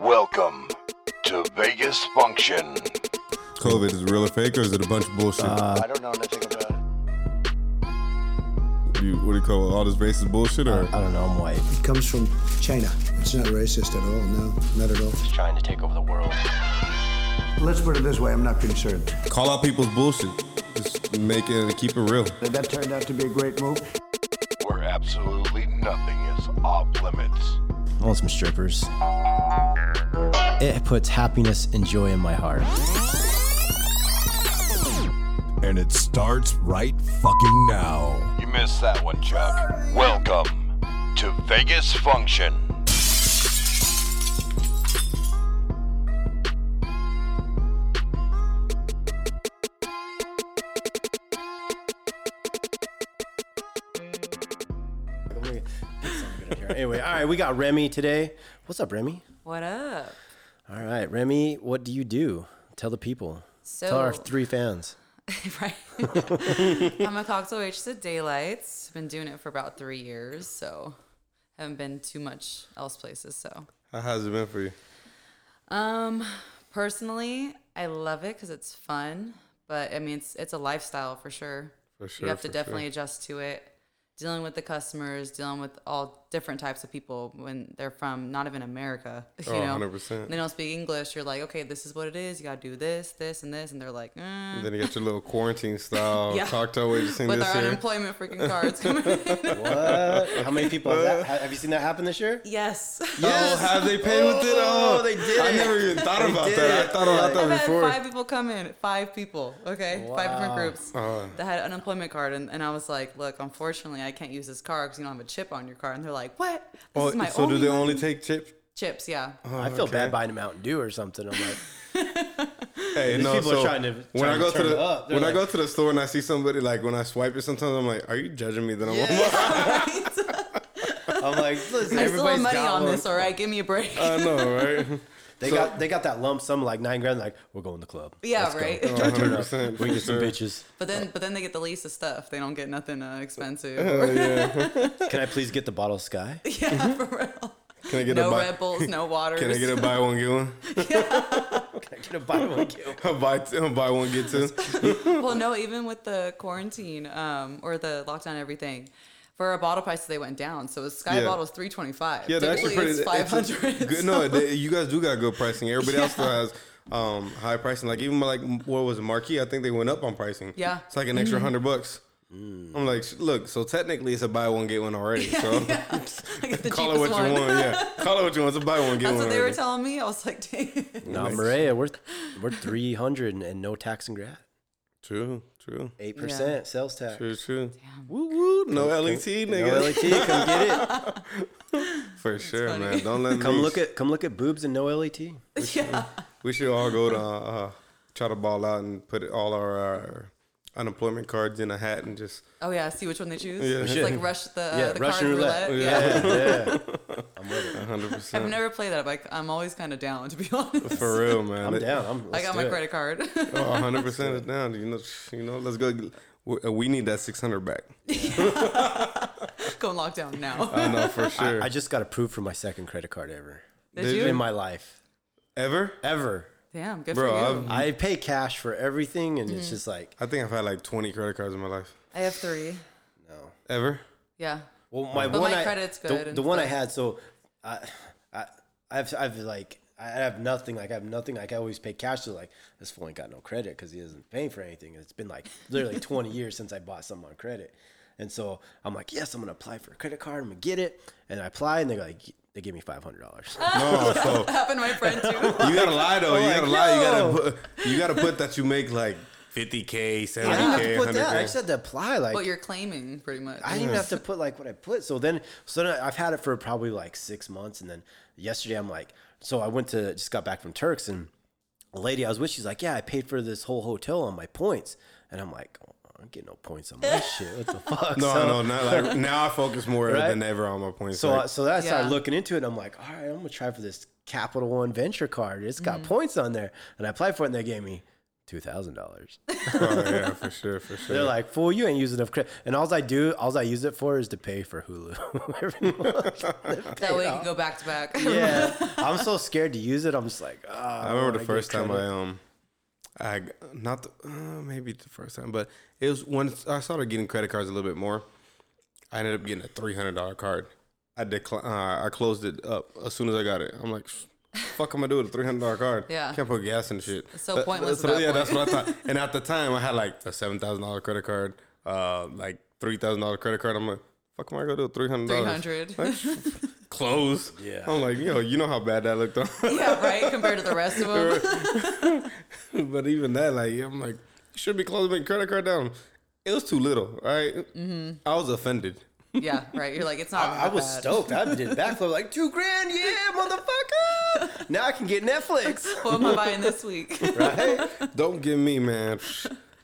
Welcome to Vegas Function. COVID is real or fake, or is it a bunch of bullshit? Uh, I don't know nothing about it. you, what do you call it? all this racist bullshit, or I don't know. I'm white. It comes from China. It's not racist at all. No, not at all. It's trying to take over the world. Let's put it this way I'm not concerned. call out people's bullshit? Just make it keep it real. That turned out to be a great move. Where absolutely nothing is off limits. I want some strippers. It puts happiness and joy in my heart. And it starts right fucking now. You missed that one, Chuck. Welcome to Vegas Function. anyway, all right, we got Remy today. What's up, Remy? What up? All right, Remy, what do you do? Tell the people. Tell our three fans. right. I'm a cocktail waitress at Daylights. Been doing it for about three years, so haven't been too much else places. So, How has it been for you? um, personally, I love it because it's fun. But I mean, it's it's a lifestyle for sure. For sure, you have to definitely sure. adjust to it. Dealing with the customers, dealing with all different types of people when they're from not even America. You Oh, know, 100%. they don't speak English. You're like, okay, this is what it is. You gotta do this, this, and this, and they're like, mm. Then you got your little quarantine style Yeah. cocktail waitressing with this our year. unemployment freaking cards coming. What? How many people have that? Have you seen that happen this year? yes. yes. Oh, have they paid with it? Oh, Oh, they did I never even thought They about did that. I it. thought about that I've had before. five people come in. Five people. Okay, five different groups Uh. that had an unemployment card, and, and I was like, "Look, unfortunately, I can't use this card because you don't have a chip on your card." And they're like, "What? This Oh, is my so do they only take chips? chips? Yeah. Oh, I feel okay. bad buying a Mountain Dew or something. I'm like, Hey, These no, people are so trying to- when I go to turn the up. They're when I go to the store and I see somebody like when I swipe it, sometimes I'm like, "Are you judging me that I'm like I'm like, listen, I still have money got on one. this. All right, give me a break. I know, right? They So- got they got that lump sum like nine grand. Like we're going to the club. yeah, Let's go. right. Oh, 100%. We can get some bitches. but then, but then they get the least of stuff. They don't get nothing uh, expensive. Can I please get the bottle of Skyy? yeah, for real. Can I get No a buy? Red Bulls, no water? Can I get a buy one get one? yeah. Can I get a buy one get one? A buy two, buy one get two. well, no, even with the quarantine um, or the lockdown and everything, for our bottle prices they went down. So a Skyy Yeah. bottle is three twenty five. Yeah, that's actually pretty. It's it's five hundred. Good, no, they, you guys do got good pricing. Everybody else still has um, high pricing. Like even like what was it, Marquee? I think they went up on pricing. Yeah. it's like an extra hundred bucks. I'm like, look, so technically it's a buy one get one already. So I get the call it what one. you want. Yeah, call it what you want. It's a buy one get That's one. what they were telling me. I was like, dang. No, Maria, we're we're three hundred and no tax and grat. True, true, Eight percent sales tax. true, true. Woo woo, no LET, nigga. No. LET, come get it. For sure, funny. man. Don't let Come me- look at come look at boobs and no LET. yeah. We should all go to uh, try to ball out and put all our, our unemployment cards in a hat and just Oh yeah. See which one they choose. Yeah. It's We like rush the uh, Yeah, the Russian card roulette. roulette. Yeah. Yeah. Yeah, I'm with it. 100. I've never played that, but I'm always kind of down to be honest. For real, man. I'm It- down. I'm, I got do my it. credit card. Oh, 100 percent is down. You know, you know. Let's go. We, uh, need that 600 back. Go lock down now. I know for sure. I just got approved for my second credit card ever Did Did you? in my life. Ever? Ever. Damn, good Bro, for you. I've- I pay cash for everything, and Mm-hmm. it's just like I think I've had like 20 credit cards in my life. I have three. no. Ever? Yeah. Well, my But one my I, credit's the- good The, and one I stuff. had, so I, I, I've, I've like, I have nothing. Like I have nothing. Like I always pay cash. So like this fool ain't got no credit because he isn't paying for anything. It's been like literally 20 years since I bought something on credit, and so I'm like, yes, I'm gonna apply for a credit card. I'm gonna get it, and I apply, and they're like, they give me five hundred dollars. No. So Happened to my friend too. you gotta lie though. You oh, gotta lie. You gotta put. You gotta put that you make like 50k, 70k, I didn't have to put 100k. that. I just had to apply. Like but you're claiming pretty much. I didn't even have to put like what I put. So then, so then I've had it for probably like six months, and then yesterday I'm like, so I went to just got back from Turks, and a lady I was with, she's like, yeah, I paid for this whole hotel on my points, and I'm like, oh, I don't get no points on my shit. What the fuck? No, so, no, not like now. I focus more Right? than ever on my points. So, like, I so then I started looking into it. and I'm like, all right, I'm gonna try for this Capital One Venture card. It's Mm-hmm. got points on there, and I applied for it, and they gave me two thousand dollars. Oh yeah, for sure, for sure. They're like, fool, you ain't using enough credit. And all I do, all I use it for is to pay for Hulu. That way you can go back to back. yeah, I'm so scared to use it. I'm just like, oh, I remember the first time I um, I not the, uh, maybe the first time, but it was when I started getting credit cards a little bit more. I ended up getting a three hundred dollar card. I declined. Uh, I closed it up as soon as I got it. I'm like, fuck, I'm gonna do with a three hundred dollar card. Yeah. can't put gas in the shit. so But- pointless so yeah, point. that's what I thought. And at the time, I had like a seven thousand dollar credit card, uh, like three thousand dollar credit card. I'm like, fuck, am I gonna do three hundred dollars? 300. Close. Yeah. I'm like, yo, you know how bad that looked. on yeah, right? Compared to the rest of them. but even that, like, I'm like, you should be closing my credit card down. It was too little, right? Mm-hmm. I was offended. Yeah, right. You're like, it's not. I that was bad. stoked. I did backflip like two grand, yeah, motherfucker. Now I can get Netflix, What am I buying this week? right? Don't give me, man.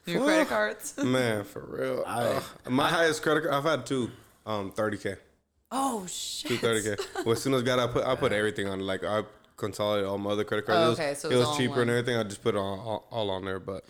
New credit cards. man, for real. Ugh. my highest credit card, I've had two, um, 30K. Oh Two shit. 30K. Well, as soon as I got, I put, I put everything on. Like, I consolidated all my other credit cards. Oh, It was- okay, so it it was was, all in cheaper and everything. I just put it all, all, all on there. But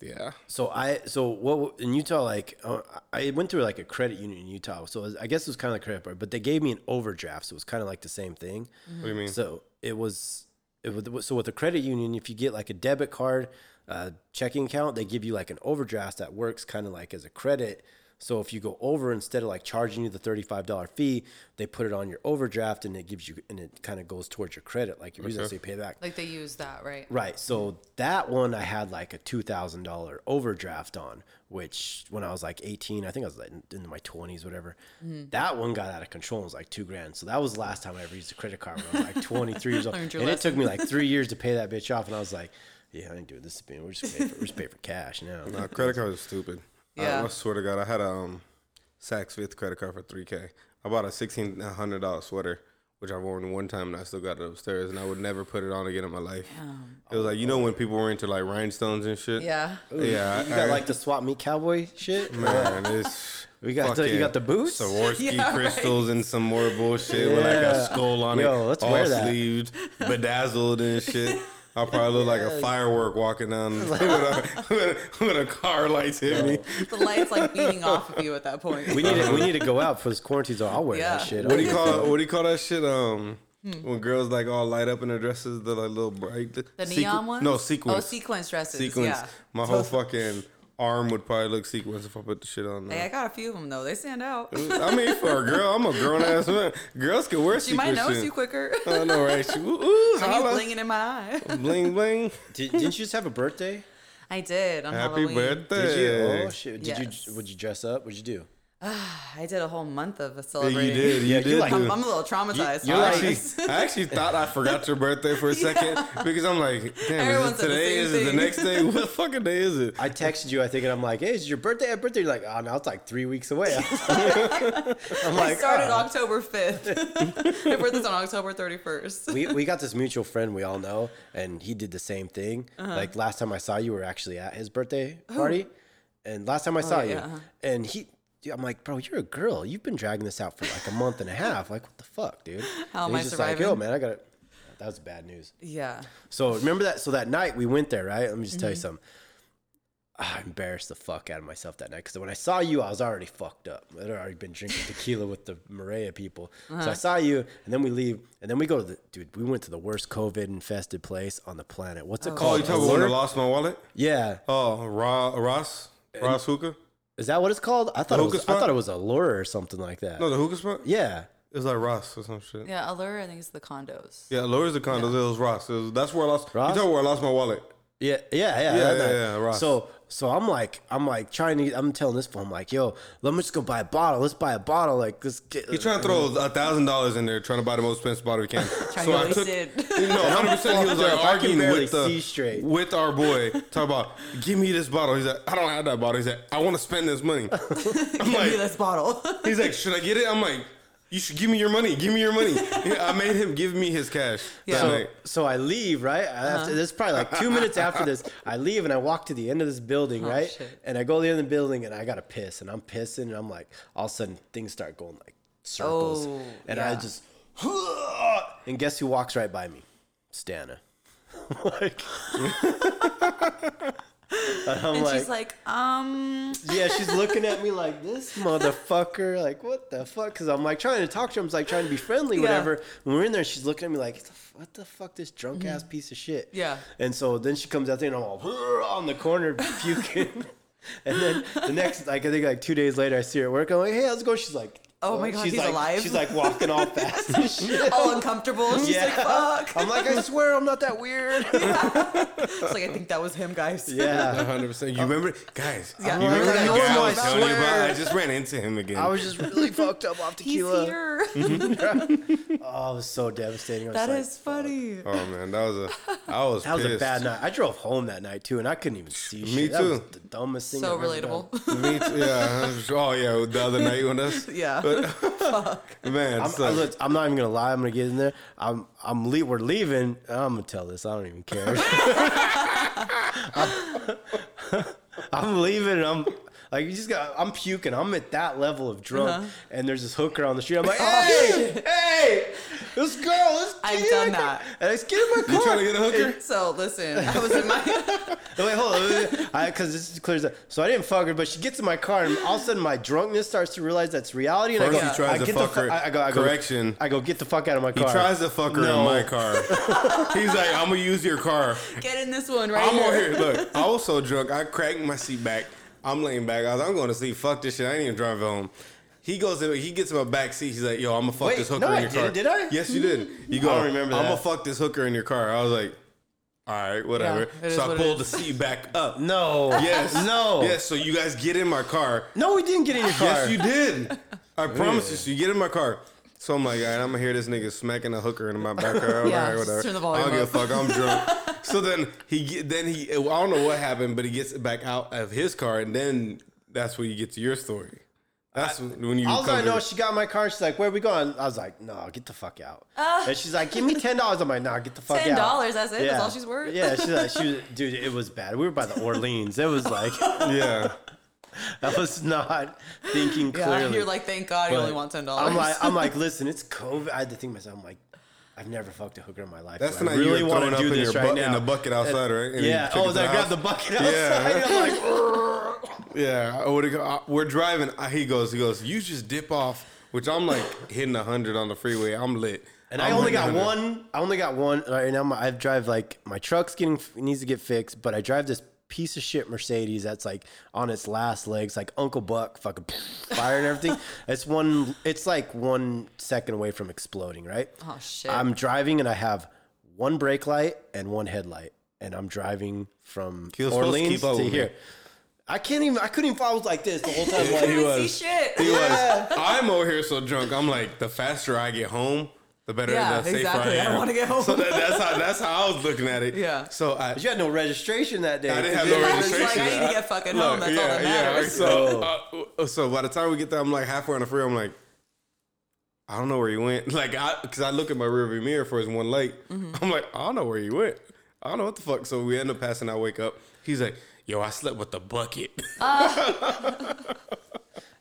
yeah. So I, so what in Utah? Like, uh, I went through like a credit union in Utah. So was- I guess it was kind of like credit card, but they gave me an overdraft, so it was kind of like the same thing. What do you mean? So it was, it was so with a credit union, if you get like a debit card, uh, checking account, they give you like an overdraft that works kind of like as a credit. So if you go over instead of like charging you the thirty five dollar fee, they put it on your overdraft and it gives you and it kind of goes towards your credit, like your reason so you pay back. Like they use that, right? Right. So that one I had like a two thousand dollar overdraft on, which when I was like eighteen, I think I was like in, in my twenties, whatever. Mm-hmm. That one got out of control. It was like two grand. So that was the last time I ever used a credit card when I was like twenty three years old. And your it took me like three years to pay that bitch off, and I was like, yeah, I ain't doing this. Man. We're just pay for, we're just pay for cash now. No, credit card is stupid. I- Yeah. I, swear to God, I had a um, Saks Fifth credit card for three K. I bought a sixteen hundred dollar sweater, which I've worn one time, and I still got it upstairs, and I would never put it on again in my life. It was like you know when people were into like rhinestones and shit. Yeah. yeah. You I- got I- like the swap meet cowboy shit. man, it's. We got the- you fucking got the boots? Swarovski Yeah, right. crystals, and some more bullshit with like a skull on Yo, it, let's all wear that. sleeved, bedazzled and shit. I probably look like a firework walking down with a, with a, with a car lights hit me. The lights like beating off of you at that point. We need to we need to go out for this quarantine. So I'll wear Yeah. that shit. What do you call what do you call that shit? Um, Hmm. when girls like all light up in their dresses, the like little bright. the sequ- neon ones? No sequence. Oh, sequence dresses. Sequence. Yeah. My whole fucking arm would probably look sequence if I put the shit on. Hey, I got a few of them though. They stand out. I mean, for a girl, I'm a grown ass man. Girls can wear She might sequence notice shit. you quicker. I don't know, right? She, ooh, ooh, When you blinging in my eye. bling bling. Did, didn't you just have a birthday? I did on Happy Halloween. birthday! Did you? Oh shit! Did Yes. you? Would you dress up? What'd you do? I did a whole month of Yeah, celebrating. you did. You Yeah, you did. like- I'm, I'm a little traumatized. You by actually. I actually thought I forgot your birthday for a second because I'm like, damn, Everyone is it said the today? same Is it the next day? What fucking day is it? I texted you. I think, and I'm like, "Hey, is your birthday? At birthday?" You're like, "Oh, now it's like three weeks away." I'm I started "Oh." October 5th. My birthday's on October 31st. we, we got this mutual friend we all know, and he did the same thing. Uh-huh. Like last time I saw you, we were actually at his birthday party, and last time I saw you, yeah, uh-huh. and he, dude, I'm like, bro, you're a girl. You've been dragging this out for like a month and a half. Like, what the fuck, dude? How And am he's I just like, yo, man, I got it. That was bad news. Yeah. So remember that? So that night we went there, right? Let me just tell you Mm-hmm. something. Ah, I embarrassed the fuck out of myself that night because when I saw you, I was already fucked up. I'd already been drinking tequila with the Maria people. Uh-huh. So I saw you, and then we leave, and then we go to the dude. We went to the worst COVID infested place on the planet. What's it Oh, called? you talking about when I lost my wallet? Yeah, Oh, Ra- Ross? Ross Hookah? Is that what it's called? I thought it was. I spot? thought it was Allure or something like that. No, the hookah spot? Yeah. It was like Ross or some shit. Yeah, Yeah, Allure, I think it's the condos. Yeah, Allure is the condos. It was Ross. It was, that's where I lost. Ross? You talking where I lost my wallet? Yeah, yeah, yeah, Yeah, I- yeah, yeah, Ross. So, so I'm like, I'm like trying to. I'm telling this fool, I'm like, yo, let me just go buy a bottle. Let's buy a bottle. Like, this. Get, He's trying to throw a thousand dollars in there, trying to buy the most expensive bottle he can. So I took, it. you know, hundred percent. He was like up. I can arguing with the see straight. with our boy, talk about, give me this bottle. He's like, I don't have that bottle. He's like, I want to spend this money. I'm Give me like, this bottle. he's like, should I get it? I'm like, you should give me your money. Give me your money. I made him give me his cash. Yeah. that So, night. so I leave, right? I have to, uh-huh. this is probably like two minutes after this. I leave and I walk to the end of this building, oh, right? shit. And I go to the end of the building and I got to piss and I'm pissing and I'm like, all of a sudden things start going like circles. Oh, and I yeah. just, and guess who walks right by me? Stana. like, And I'm And like, she's like, um, yeah, she's looking at me like this motherfucker, like what the fuck? Because I'm like trying to talk to her, I'm like trying to be friendly, Yeah. whatever. When we're in there, she's looking at me like, "What the f- what the fuck, this drunk ass piece of shit. Yeah. And so then she comes out there and I'm all on the corner puking. and then the next, like I think like two days later, I see her at work. I'm like, hey, how's it going? She's like, Oh my God, she's he's like, alive? She's like walking all fast and shit. all uncomfortable. She's like, fuck. I'm like, I swear I'm not that weird. It's like, I think that was him, guys. yeah. hundred percent. You oh. remember, guys? Yeah. You remember like, that no, guy no, I was I telling you about? swear. I just ran into him again. I was just really fucked up off tequila. He's tequila. here. Mm-hmm. Oh, it was so devastating. I was That like, is funny. oh man, that was a. I was. That was a bad night. I drove home that night too, and I couldn't even see. Me shit. That was too. the dumbest thing. So I've ever done. relatable. Me too. Yeah. Oh yeah. The other night with us. yeah. Man, I'm, so, I, look, I'm not even gonna lie. I'm gonna get in there. I'm I'm le- we're leaving. I'm gonna tell this. I don't even care. I'm, I'm leaving. And I'm like you just got. I'm puking. I'm at that level of drunk, Uh-huh. and there's this hooker on the street. I'm like, hey, hey, this girl, this I've kid." done that. And I just get in my car. you trying to get a hooker? So listen, I was in my wait, hold on. Because this clears up. So I didn't fuck her, but she gets in my car, and all of a sudden my drunkenness starts to realize that's reality. And First I go, he tries I to get fuck the fu- her. I, I go, I go, Correction. I go, get the fuck out of my car. He tries to fuck her No. in my car. He's like, I'm gonna use your car. get in this one right I'm over here. here. Look, I was so drunk. I cracked my seat back. I'm laying back. I was, I'm going to sleep. Fuck this shit. I ain't even driving home. He goes in. He gets in my back seat. He's like, "Yo, I'm gonna fuck Wait, this hooker no, in I your car." didn't. Did I? Yes, you did. You go. I don't remember I'm gonna fuck this hooker in your car. I was like, "All right, whatever." Yeah, so I what pulled the seat back up. No. Yes. No. Yes. So you guys get in my car. No, we didn't get in your car. Yes, you did. I promise you. So you get in my car. So I'm like, all right, I'm gonna hear this nigga smacking a hooker in my back. All right, Yeah, whatever. turn the volume I don't give a fuck. I'm drunk. so then he then he I don't know what happened, but he gets back out of his car, and then that's where you get to your story. That's when you. All I know, to- is she got my car. She's like, "Where are we going?" I was like, "No, get the fuck out." Oh. and she's like, "Give me ten dollars." I'm like, "Nah, get the fuck Ten out." dollars. That's it. That's all she's worth. Yeah, she's like, she was, dude, it was bad. We were by the Orleans. It was like, yeah. I was not thinking Yeah, clearly. you're like, thank God you only want ten dollars. I'm like, I'm like, listen, it's COVID. I had to think to myself, I'm like, I've never fucked a hooker in my life. That's Do the I night you really were throwing to up do in this your right now. in the bucket uh, outside, right? And yeah. Oh, it to then the I grabbed the bucket Yeah. outside. I'm like, Yeah, I I- we're driving. I- He goes, he goes. You just dip off, which I'm like hitting hundred on the freeway. I'm lit, and I I'm only got 100. one. I only got one right now. My, I drive like my truck's getting needs to get fixed, but I drive this piece of shit Mercedes that's like on its last legs, like Uncle Buck, fucking fire and everything. It's one. It's like one second away from exploding. Right. oh shit. I'm driving and I have one brake light and one headlight, and I'm driving from He to Orleans to with me. here. I can't even. I couldn't even follow like this the whole time. He Like, see was. shit. He was. I'm over here so drunk. I'm like, the faster I get home, the better, Yeah, the safer exactly. I I wanna get home. So that, that's how that's how I was looking at it. Yeah. So I. you had no registration that day. I didn't have no I registration. like, I need to get fucking home. That's all that matters. So, uh, so by the time we get there, I'm like halfway on the freeway. I'm like, I don't know where he went. Like, I because I look at my rearview mirror for his one light. Mm-hmm. I'm like, I don't know where he went. I don't know what the fuck. So we end up passing. I wake up. He's like, Yo, I slept with the bucket.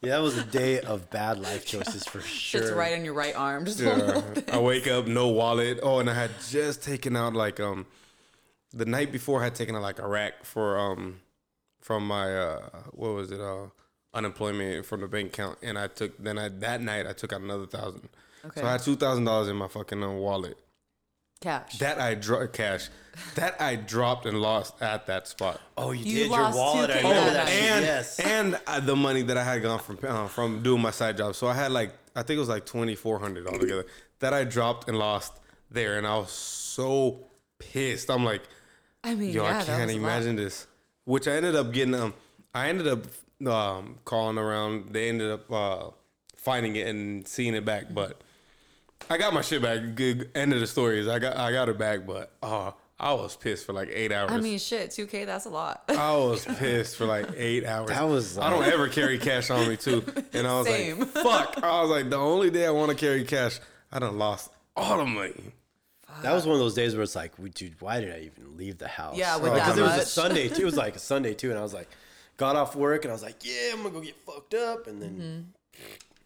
Yeah, that was a day of bad life choices for sure. Shit's right on your right arm. Just Yeah. I wake up, no wallet. Oh, and I had just taken out like um the night before I had taken out like a rack for um from my uh what was it uh unemployment from the bank account and I took then I that night I took out another thousand. Okay. So I had two thousand dollars in my fucking uh, wallet. Cash. That I dropped cash. That I dropped and lost at that spot. oh, you, You did your lost wallet. I 2K remember that that. shit, and yes. and uh, the money that I had gone from uh, from doing my side job. So I had like I think it was like twenty four hundred altogether that I dropped and lost there, and I was so pissed. I'm like, I mean, yo, yeah, I that can't was a lot. imagine this. Which I ended up getting. Um, I ended up um calling around. They ended up uh finding it and seeing it back, but. I got my shit back. Good end of the story is I got I got it back, but uh, I was pissed for like eight hours. I mean, shit, 2K, that's a lot. I was pissed for like eight hours. That was, I don't ever carry cash on me too, and I was Same. like, "Fuck!" I was like, the only day I want to carry cash, I done lost all the money. That was one of those days where it's like, dude, why did I even leave the house? Yeah, with because it was a. Sunday too. It was like a Sunday too, and I was like, got off work and I was like, yeah, I'm gonna go get fucked up, and then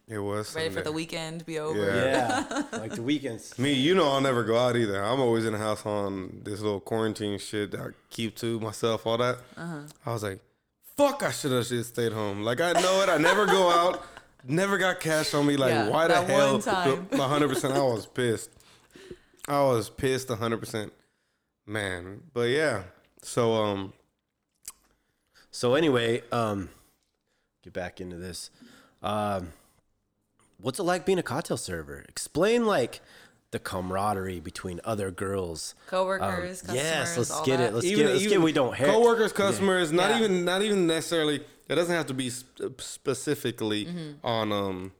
It was Ready for the weekend to be over. Yeah. Yeah, like the weekends. Me, you know, I'll never go out either. I'm always in the house on this little quarantine shit that I keep to myself, all that. Uh-huh. I was like, fuck, I should have just stayed home. Like, I know it. I never go out. Never got cash on me. Like, Yeah, why the hell? one time. 100%. I was pissed. I was pissed 100%. Man. But yeah. So, um, So anyway, um, get back into this. Um, what's it like being a cocktail server? Explain like the camaraderie between other girls. Coworkers, Um, customers. yes, let's all get that. it. Let's get. It. Let's get. We don't have coworkers, customers, not Yeah. even not even necessarily. It doesn't have to be sp- specifically Mm-hmm. on um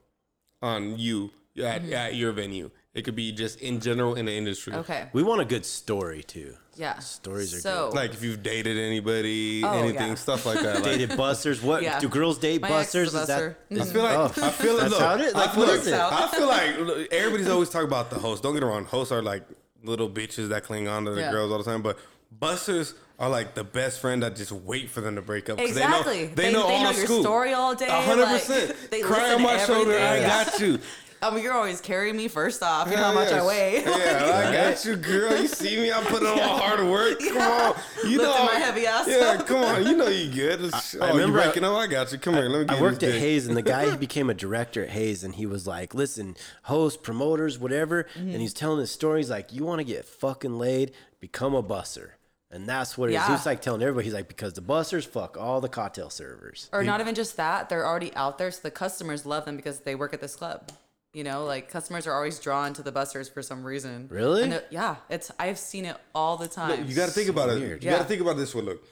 on you at, at your venue. It could be just in general in the industry. Okay. We want a good story too. Yeah. Stories are so, Like if you've dated anybody, Oh, anything, yeah. stuff like that. Like, Dated busters. What Yeah. do girls date My busters? is a Is that? I Mhm. feel like Oh, I feel that's look, how it is. Like, I feel what like, it? I feel like look, everybody's always talking about the host. Don't get me wrong, hosts are like little bitches that cling on to the Yeah. girls all the time, but busters are like the best friend that just wait for them to break up. Exactly. They know, they know all the your scoop. story all day. A hundred like, percent. They Cry on my to shoulder. I got you. I mean, you're always carrying me first off. You know how Hell much I weigh. Yeah, I got you, girl. You see me? I put in all hard work. Come on, you Lifting know my heavy ass Yeah, up. come on. You know you good. oh, remember you I- breaking up? I got you. Come here. Let me. Get I worked at dick. Haze, and the guy he became a director at Haze, and he was like, "Listen, host, promoters, whatever," Mm-hmm. and he's telling his story. He's like, "You want to get fucking laid? Become a busser." And that's what it is. He Yeah. was like telling everybody, he's like, because the busters fuck all the cocktail servers. Or not even just that, they're already out there, so the customers love them because they work at this club. You know, like customers are always drawn to the busters for some reason. Really? And they're- yeah, it's I've seen it all the time. Look, you got to think about it. weird. You got to think about this one. Look,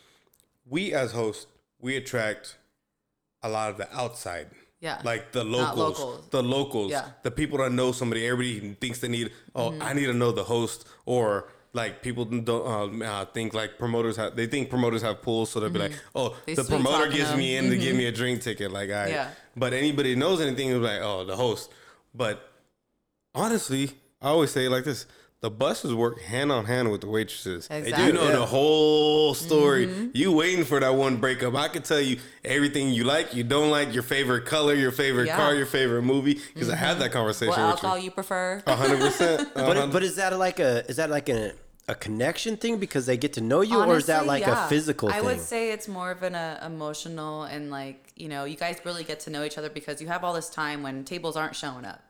we as hosts, we attract a lot of the outside. Yeah. Like the locals, locals. the locals, Yeah. Mm-hmm. the people that know somebody. Everybody thinks they need. Oh, I need to know the host, or like people don't um, uh, think like promoters have. They think promoters have pools, so they'll be like, oh, Mm-hmm. They the promoter talking gives them. me in to give me a drink ticket. Like, I. Yeah. But anybody knows anything is like, oh, the host. But honestly, I always say it like this: the buses work hand on hand with the waitresses. Exactly. You know Yeah. the whole story. Mm-hmm. You waiting for that one breakup. I could tell you everything you like, you don't like, your favorite color, your favorite Yeah. Mm-hmm. car, your favorite movie. Because I had that conversation what with alcohol you. you prefer? hundred percent. But but is that like a is that like a a connection thing because they get to know you, or is that like yeah. a physical thing? I thing? would say it's more of an uh, emotional and like you know you guys really get to know each other because you have all this time when tables aren't showing up.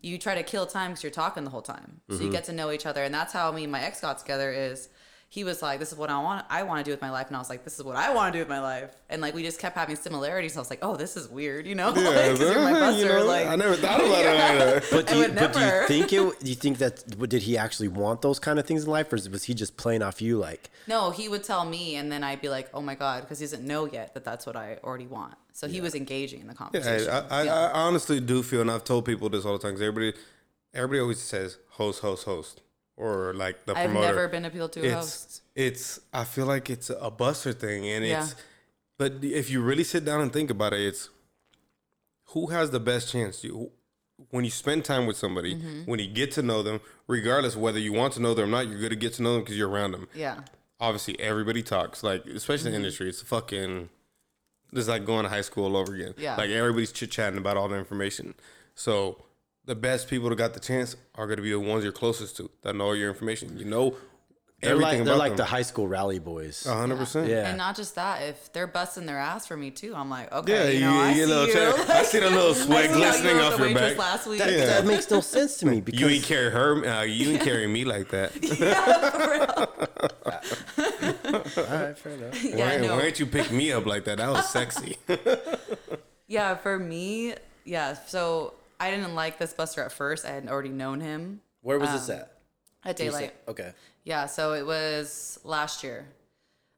You try to kill time because you're talking the whole time, so Mm-hmm. you get to know each other, and that's how me and my ex got together. Is he was like, "This is what I want. I want to do with my life," and I was like, "This is what I want to do with my life," and like we just kept having similarities. I was like, "Oh, this is weird," you know? Yeah, like, 'cause you're my you know, like I never thought about it like that. But do, you, would but do you think it? Do you think that? Did he actually want those kind of things in life, or was he just playing off you? Like, No, he would tell me, and then I'd be like, "Oh my god," because he doesn't know yet that that's what I already want. So he was engaging in the Yeah, conversation. I, I, Yeah. I honestly do feel, and I've told people this all the time. 'cause everybody, everybody always says host, host, host, or like the I've promoter. never been appealed to a it's host. it's I feel like it's a buster thing and Yeah. it's but if you really sit down and think about it it's who has the best chance you when you spend time with somebody Mm-hmm. when you get to know them regardless whether you want to know them or not you're going to get to know them because you're around them Yeah. obviously everybody talks like especially Mm-hmm. in the industry it's fucking it's like going to high school all over again Yeah. like everybody's chit-chatting about all the information so the best people that got the chance are going to be the ones you're closest to that know all your information you know they're like they're like them. the high school rally boys. Hundred percent. Yeah. And not just that, if they're busting their ass for me too, I'm like, okay, Yeah, you you, know, I you see know, you. check- I see the little I sweat glistening you off your waitress back. last week. That, Yeah. that makes no sense to me because You ain't carry her. Uh, you ain't carry me like that. all right, fair enough. yeah, why, no. why ain't you pick me up like that? That was sexy. Yeah, for me, yeah. So I didn't like this buster at first. I had already known him Where was this Um, at? at Daylight. said- Okay. Yeah, so it was last year.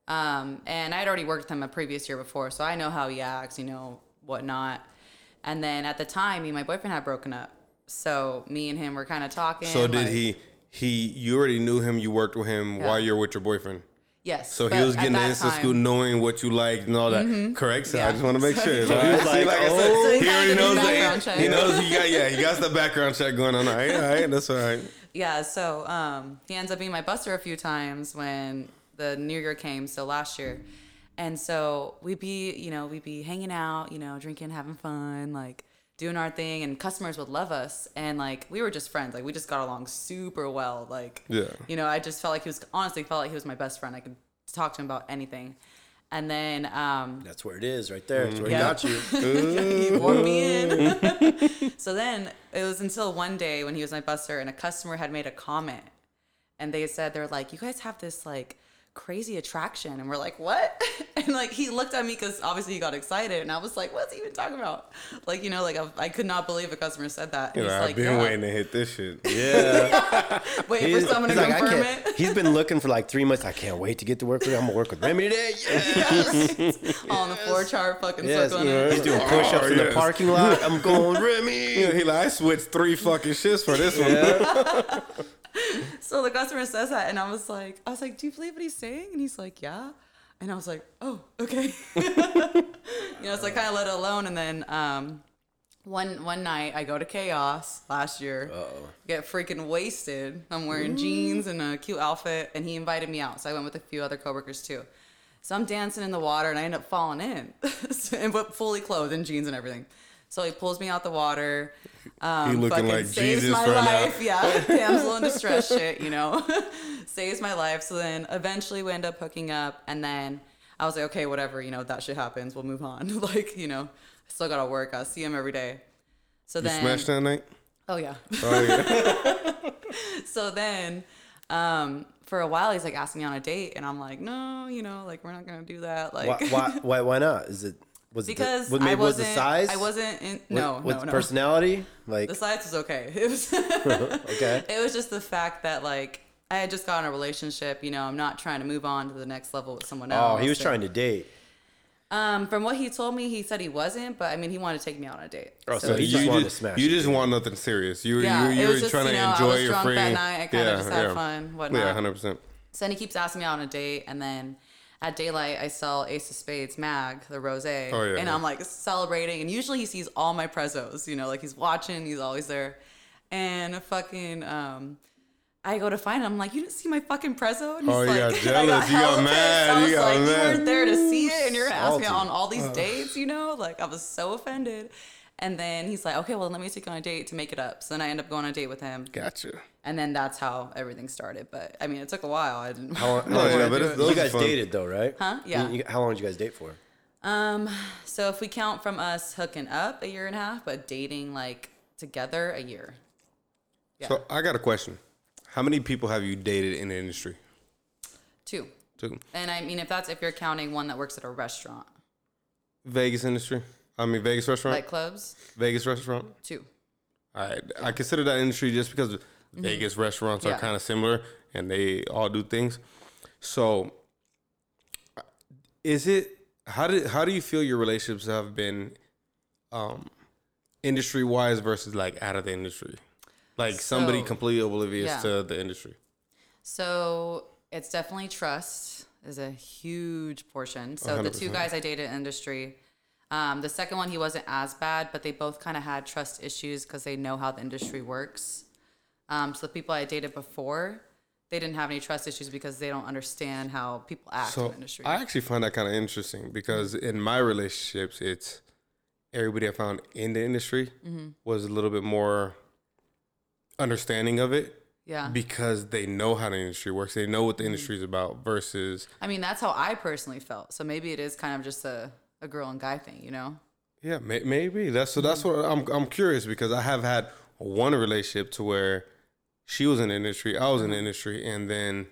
Um, and I'd already worked with him a previous year before, so I know how he acts, you know, whatnot. And then at the time, me and my boyfriend had broken up. So me and him were kind of talking. so did like- he? He, you already knew him. You worked with him while you're with your boyfriend. Yes. So he was getting into time- Mm-hmm. school, knowing what you liked and all that. Correct. So I just want to make So sure. he was like, like oh. So he he already knows. the. He knows he got. Yeah, he got the background check going on. All right, all right, that's all right. Yeah, so um, he ends up being my buster a few times when the new year came, so last year. And so we'd be, you know, we'd be hanging out, you know, drinking, having fun, like doing our thing, and customers would love us, and like we were just friends. Like we just got along super well. Like Yeah. you know, I just felt like he was honestly felt like he was my best friend. I could talk to him about anything. And then um, That's where it is, right there. That's where Yeah. he got you. he wore me in. so then it was until one day when he was my buster and a customer had made a comment and they said they're like, you guys have this like crazy attraction and we're like what and like he looked at me because obviously he got excited and i was like what's he even talking about like you know like i, I could not believe a customer said that You and know, he's I've like been yeah. waiting to hit this shit. Yeah. waiting He's- for someone to like, confirm it He's been looking for like three months. I can't wait to get to work with him. I'm gonna work with Remy today. Yes. on the floor chart fucking yes. circling it. He's doing oh, push-ups Oh, in the parking lot. I'm going You Remy. know, he like, I switched three fucking shifts for this one. So the customer says that, and I was like, I was like, do you believe what he's saying? And he's like, yeah. And I was like, oh, okay. you know, so I kind of let it alone. And then um, one one night, I go to KAOS last year, get freaking wasted. I'm wearing jeans and a cute outfit, and he invited me out. So I went with a few other coworkers too. So I'm dancing in the water, and I end up falling in, So- and but fully clothed in jeans and everything. So he pulls me out the water. Um, He looking fucking like saves Jesus my right now. life. Yeah, damsel in distress shit, you know, saves my life. So then eventually we end up hooking up, and then I was like, okay, whatever, you know, that shit happens. We'll move on. like, you know, I still gotta work. I see him every day. So You then, smashed that night? oh yeah. Oh, yeah. So then, um, for a while he's like asking me on a date, and I'm like, no, you know, like we're not gonna do that. Like, Why, why, why, why not? Is it was because it the, was, I maybe was wasn't. the size? I wasn't in. With- No, with no, no. personality. Like The size was okay. It was. okay. It was just the fact that like I had just gotten a relationship. You know, I'm not trying to move on to the next level with someone else. Oh, he was and- trying to date. Um, from what he told me, he said he wasn't, but I mean, he wanted to take me out on a date. Oh, so he you just wanted to just, smash You just want nothing serious. You, Yeah, you, it you was were just, trying you to know, I enjoy was your drunk free. that night. I kinda just had fun, whatnot. Yeah, hundred percent. So then he keeps asking me out on a date, and then at daylight I sell Ace of Spades Mag, the rose, Oh, yeah, and yeah. I'm like celebrating. And usually he sees all my prezos, you know, like he's watching, he's always there. And fucking, um, I go to find him. I'm like, you didn't see my fucking prezzo? And he's Oh, you like, got jealous, you got mad. I you was like, mad. you weren't there to see it, and you're me on all these dates, you know? Like I was so offended. And then he's like, okay, well, let me take you on a date to make it up. So then I end up going on a date with him. Gotcha. And then that's how everything started. But I mean, it took a while. I didn't. How, how No, long- yeah, but it's- those you guys fun. dated though, right? Huh? Yeah. You- you- how long did you guys date for? Um, so if we count from us hooking up a year and a half, but dating like together a year. Yeah. So I got a question. How many people have you dated in the industry? Two. Two. And I mean, if that's if you're counting one that works at a restaurant, Vegas industry. I mean Vegas restaurant. like clubs, Vegas restaurant. two. All right. I consider that industry just because Vegas restaurants are Mm-hmm. Kind of similar and they all do things. So, is it how did how do you feel your relationships have been, um, industry wise versus like out of the industry, like somebody completely oblivious yeah. to the industry. So it's definitely trust is a huge portion. So the two guys I dated in industry, um, the second one he wasn't as bad, but they both kind of had trust issues because they know how the industry works. Um, so the people I dated before, they didn't have any trust issues because they don't understand how people act in So the industry. I actually find that kind of interesting because in my relationships, it's everybody I found in the industry Mm-hmm. was a little bit more understanding of it yeah. because they know how the industry works. They know Mm-hmm. what the industry is about versus I mean, that's how I personally felt. So maybe it is kind of just a, a girl and guy thing, you know? yeah, may, maybe that's so. That's Mm-hmm. what I'm. I'm curious because I have had one relationship to where she was in the industry, I was in the industry, and then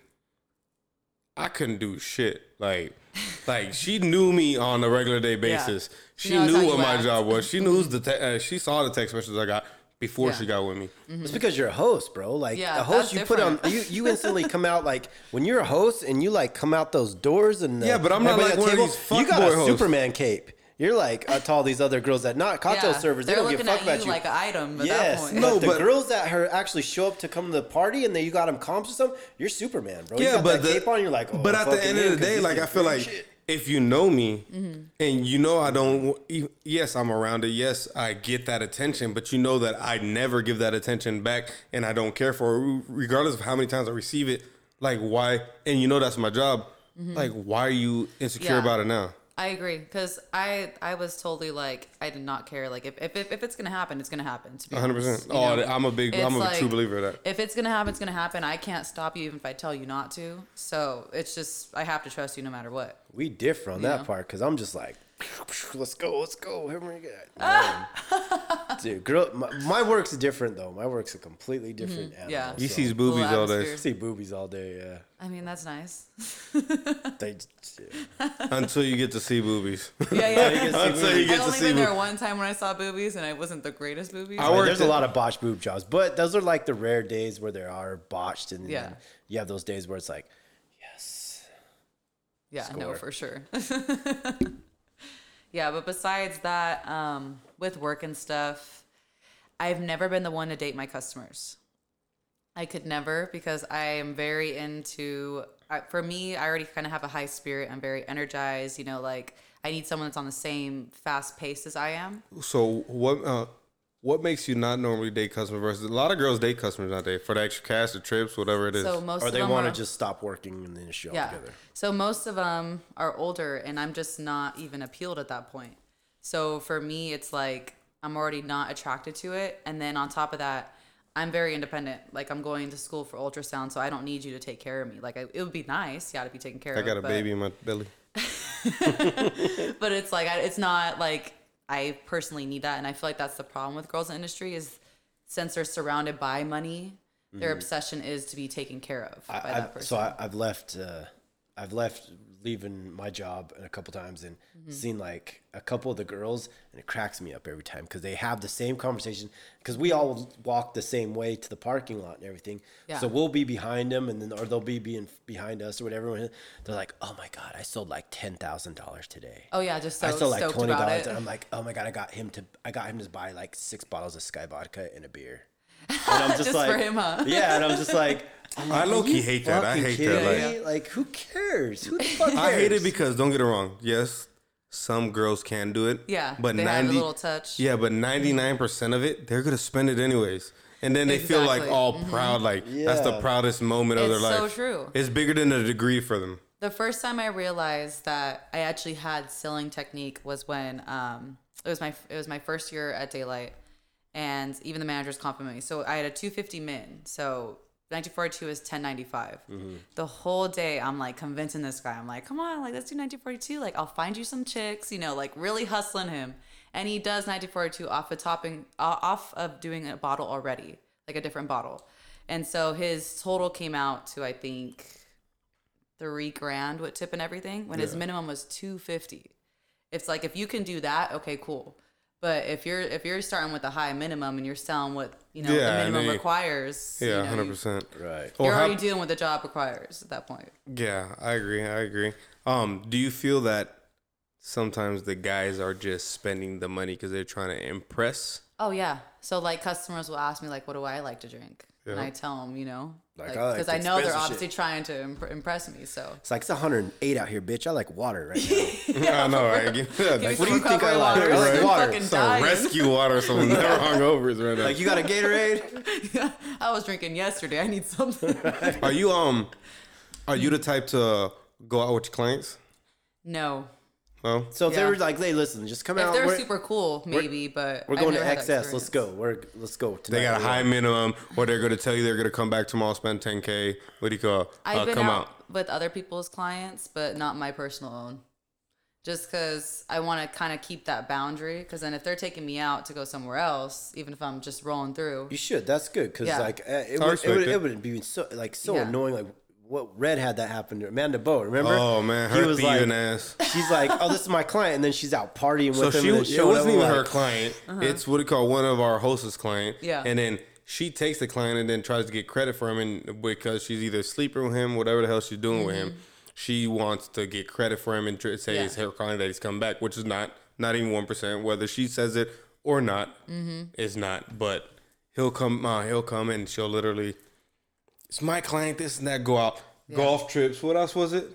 I couldn't do shit. Like, like she knew me on a regular day basis. She She knew what my act. job was. She knew the te- uh, she saw the text messages I got before Yeah. she got with me. It's because you're a host, bro. Like Yeah, a host, that's you put on you. You instantly come out like when you're a host and you like come out those doors and the, Yeah, but I'm not everybody like at one of these You got a fuckboy hosts. Superman cape. You're like uh, to all these other girls that not cocktail yeah. servers. They They're don't give a looking fuck at about you you. like an item at yes, that point. No, but the but- girls that her actually show up to come to the party and then you got them comps or something. You're Superman, bro. you Yeah, got but that the, cape on. You're like, oh, but at the end of the day, like I feel like shit. If you know me Mm-hmm. and you know I don't, yes, I'm around it. Yes, I get that attention, but you know that I never give that attention back, and I don't care for it, regardless of how many times I receive it. Like why? And you know that's my job. Like why are you insecure Mm-hmm. Yeah. about it now? I agree because I I was totally like I did not care like if if, if, if it's gonna happen it's gonna happen to be 100%. Oh, know? I'm a big- I'm It's a true believer of that. If it's gonna happen, it's gonna happen. I can't stop you even if I tell you not to. So it's just I have to trust you no matter what. We differ on that Yeah. part because I'm just like, let's go, let's go. Here we go. Man. Dude, girl, my, my work's different though. My work's a completely different animal. Mm-hmm. Yeah. He so- sees boobies all day atmosphere. see boobies all day. Yeah, I mean that's nice. they. until you get to see boobies. Yeah, yeah. until you I get to only see been there one time when I saw boobies, and it wasn't the greatest boobies. I I mean, worked there's a lot of botched boob jobs, but those are like the rare days where there are botched, and Yeah. then you have those days where it's like, yes, Yeah, no, Score. for sure. Yeah, but besides that, um, with work and stuff, I've never been the one to date my customers. I could never because I am very into. For me, I already kind of have a high spirit. I'm very energized. You know, like I need someone that's on the same fast pace as I am. So what? Uh, what makes you not normally date customers versus a lot of girls date customers nowadays for the extra cash, the trips, whatever it is. So most or of they them want are, to just stop working in the industry yeah. altogether. So most of them are older, and I'm just not even appealed at that point. So for me, it's like I'm already not attracted to it, and then on top of that, I'm very independent. Like I'm going to school for ultrasound, so I don't need you to take care of me. Like I, it would be nice, yeah, to be taken care I of. I got a but, baby in my belly. but it's like I, it's not like I personally need that, and I feel like that's the problem with girls in the industry is since they're surrounded by money, their obsession is to be taken care of Mm-hmm. I, that I've, person. so I, I've left. Uh, I've left leaving my job a couple times and Mm-hmm. seen like a couple of the girls, and it cracks me up every time because they have the same conversation. Because we all walk the same way to the parking lot and everything. Yeah. So we'll be behind them, and then or they'll be being behind us or whatever. They're like, "Oh my god, I sold like ten thousand dollars today." oh yeah, just so I sold like stoked twenty about dollars, it. and I'm like, "Oh my god, I got him to, I got him to buy like six bottles of Skyy vodka and a beer." And I'm just, Just for like, him, huh? Yeah, and I'm just like, I'm I low key hate that. I hate kidding that, me? Like, who cares? Who the fuck cares? I hate it because don't get it wrong. Yes, some girls can do it. Yeah, but they have a ninety little touch. Yeah, but ninety nine percent of it, they're gonna spend it anyways, and then they feel like Exactly. all proud, like that's the proudest moment of It's their life. so true. It's bigger than a degree for them. The first time I realized that I actually had selling technique was when um, it was my it was my first year at Daylight, and even the managers complimented me. So I had a 250 min. So 1942 is 1095. The whole day I'm like convincing this guy. I'm like, come on, like let's do 1942. Like I'll find you some chicks. You know, like really hustling him. And he does 1942 off of topping uh, off of doing a bottle already, like a different bottle. And so his total came out to I think three grand with tip and everything when his minimum was 250 it's like if you can do that okay cool but if you're if you're starting with a high minimum and you're selling what you know Yeah, the minimum then- requires Yeah, hundred you- percent. Right. You're how- already dealing with the job requires at that point Yeah, I agree. I agree. Um, do you feel that sometimes the guys are just spending the money because they're trying to impress? oh yeah so like customers will ask me like what do i like to drink and i tell them you know Like, like I like because I, know they're expensive obviously shit. trying to imp- impress me so It's like it's 108 out here, bitch. I like water right now. I know, right? Give- yeah, like, some do you think I like? water, I like water. fucking some dying. rescue water, some never hungovers right now. like, you got a Gatorade? i was drinking yesterday i need something Are you um, are you the type to go out with your clients? no No. So if they Yeah. were like, hey, listen, just come if out. they're we're, super cool maybe but we're I've going to never had that XS. Let's experience. go. We're let's go. They got a high minimum, or they're gonna tell you they're gonna come back tomorrow, spend 10k. What do you call? I've Uh, been come out, out. with other people's clients, but not my personal own. Just because I want to kind of keep that boundary. Because then if they're taking me out to go somewhere else, even if I'm just rolling through, You should. That's good because Yeah. like uh, it, I would, it, respect would, it. it would be so like so Yeah. annoying. Like what Red had that happen to Amanda Bow. Remember? Oh man, He was thieving like, ass. she's like, oh, this is my client, and then she's out partying So with him. she and it showing wasn't even like, her client. It's what we call one of our hostess client. Uh-huh. Yeah. And then she takes the client and then tries to get credit for him, and because she's either sleeping with him, whatever the hell she's doing with him, she wants to get credit for him and tr- say Mm-hmm. Yeah. it's her client that he's come back, which is not not even one percent. Whether she says it or not, Mm-hmm. it's not. But he'll come. Uh, he'll come and she'll literally. It's my client. This and that. Go out golf trips. What else was it?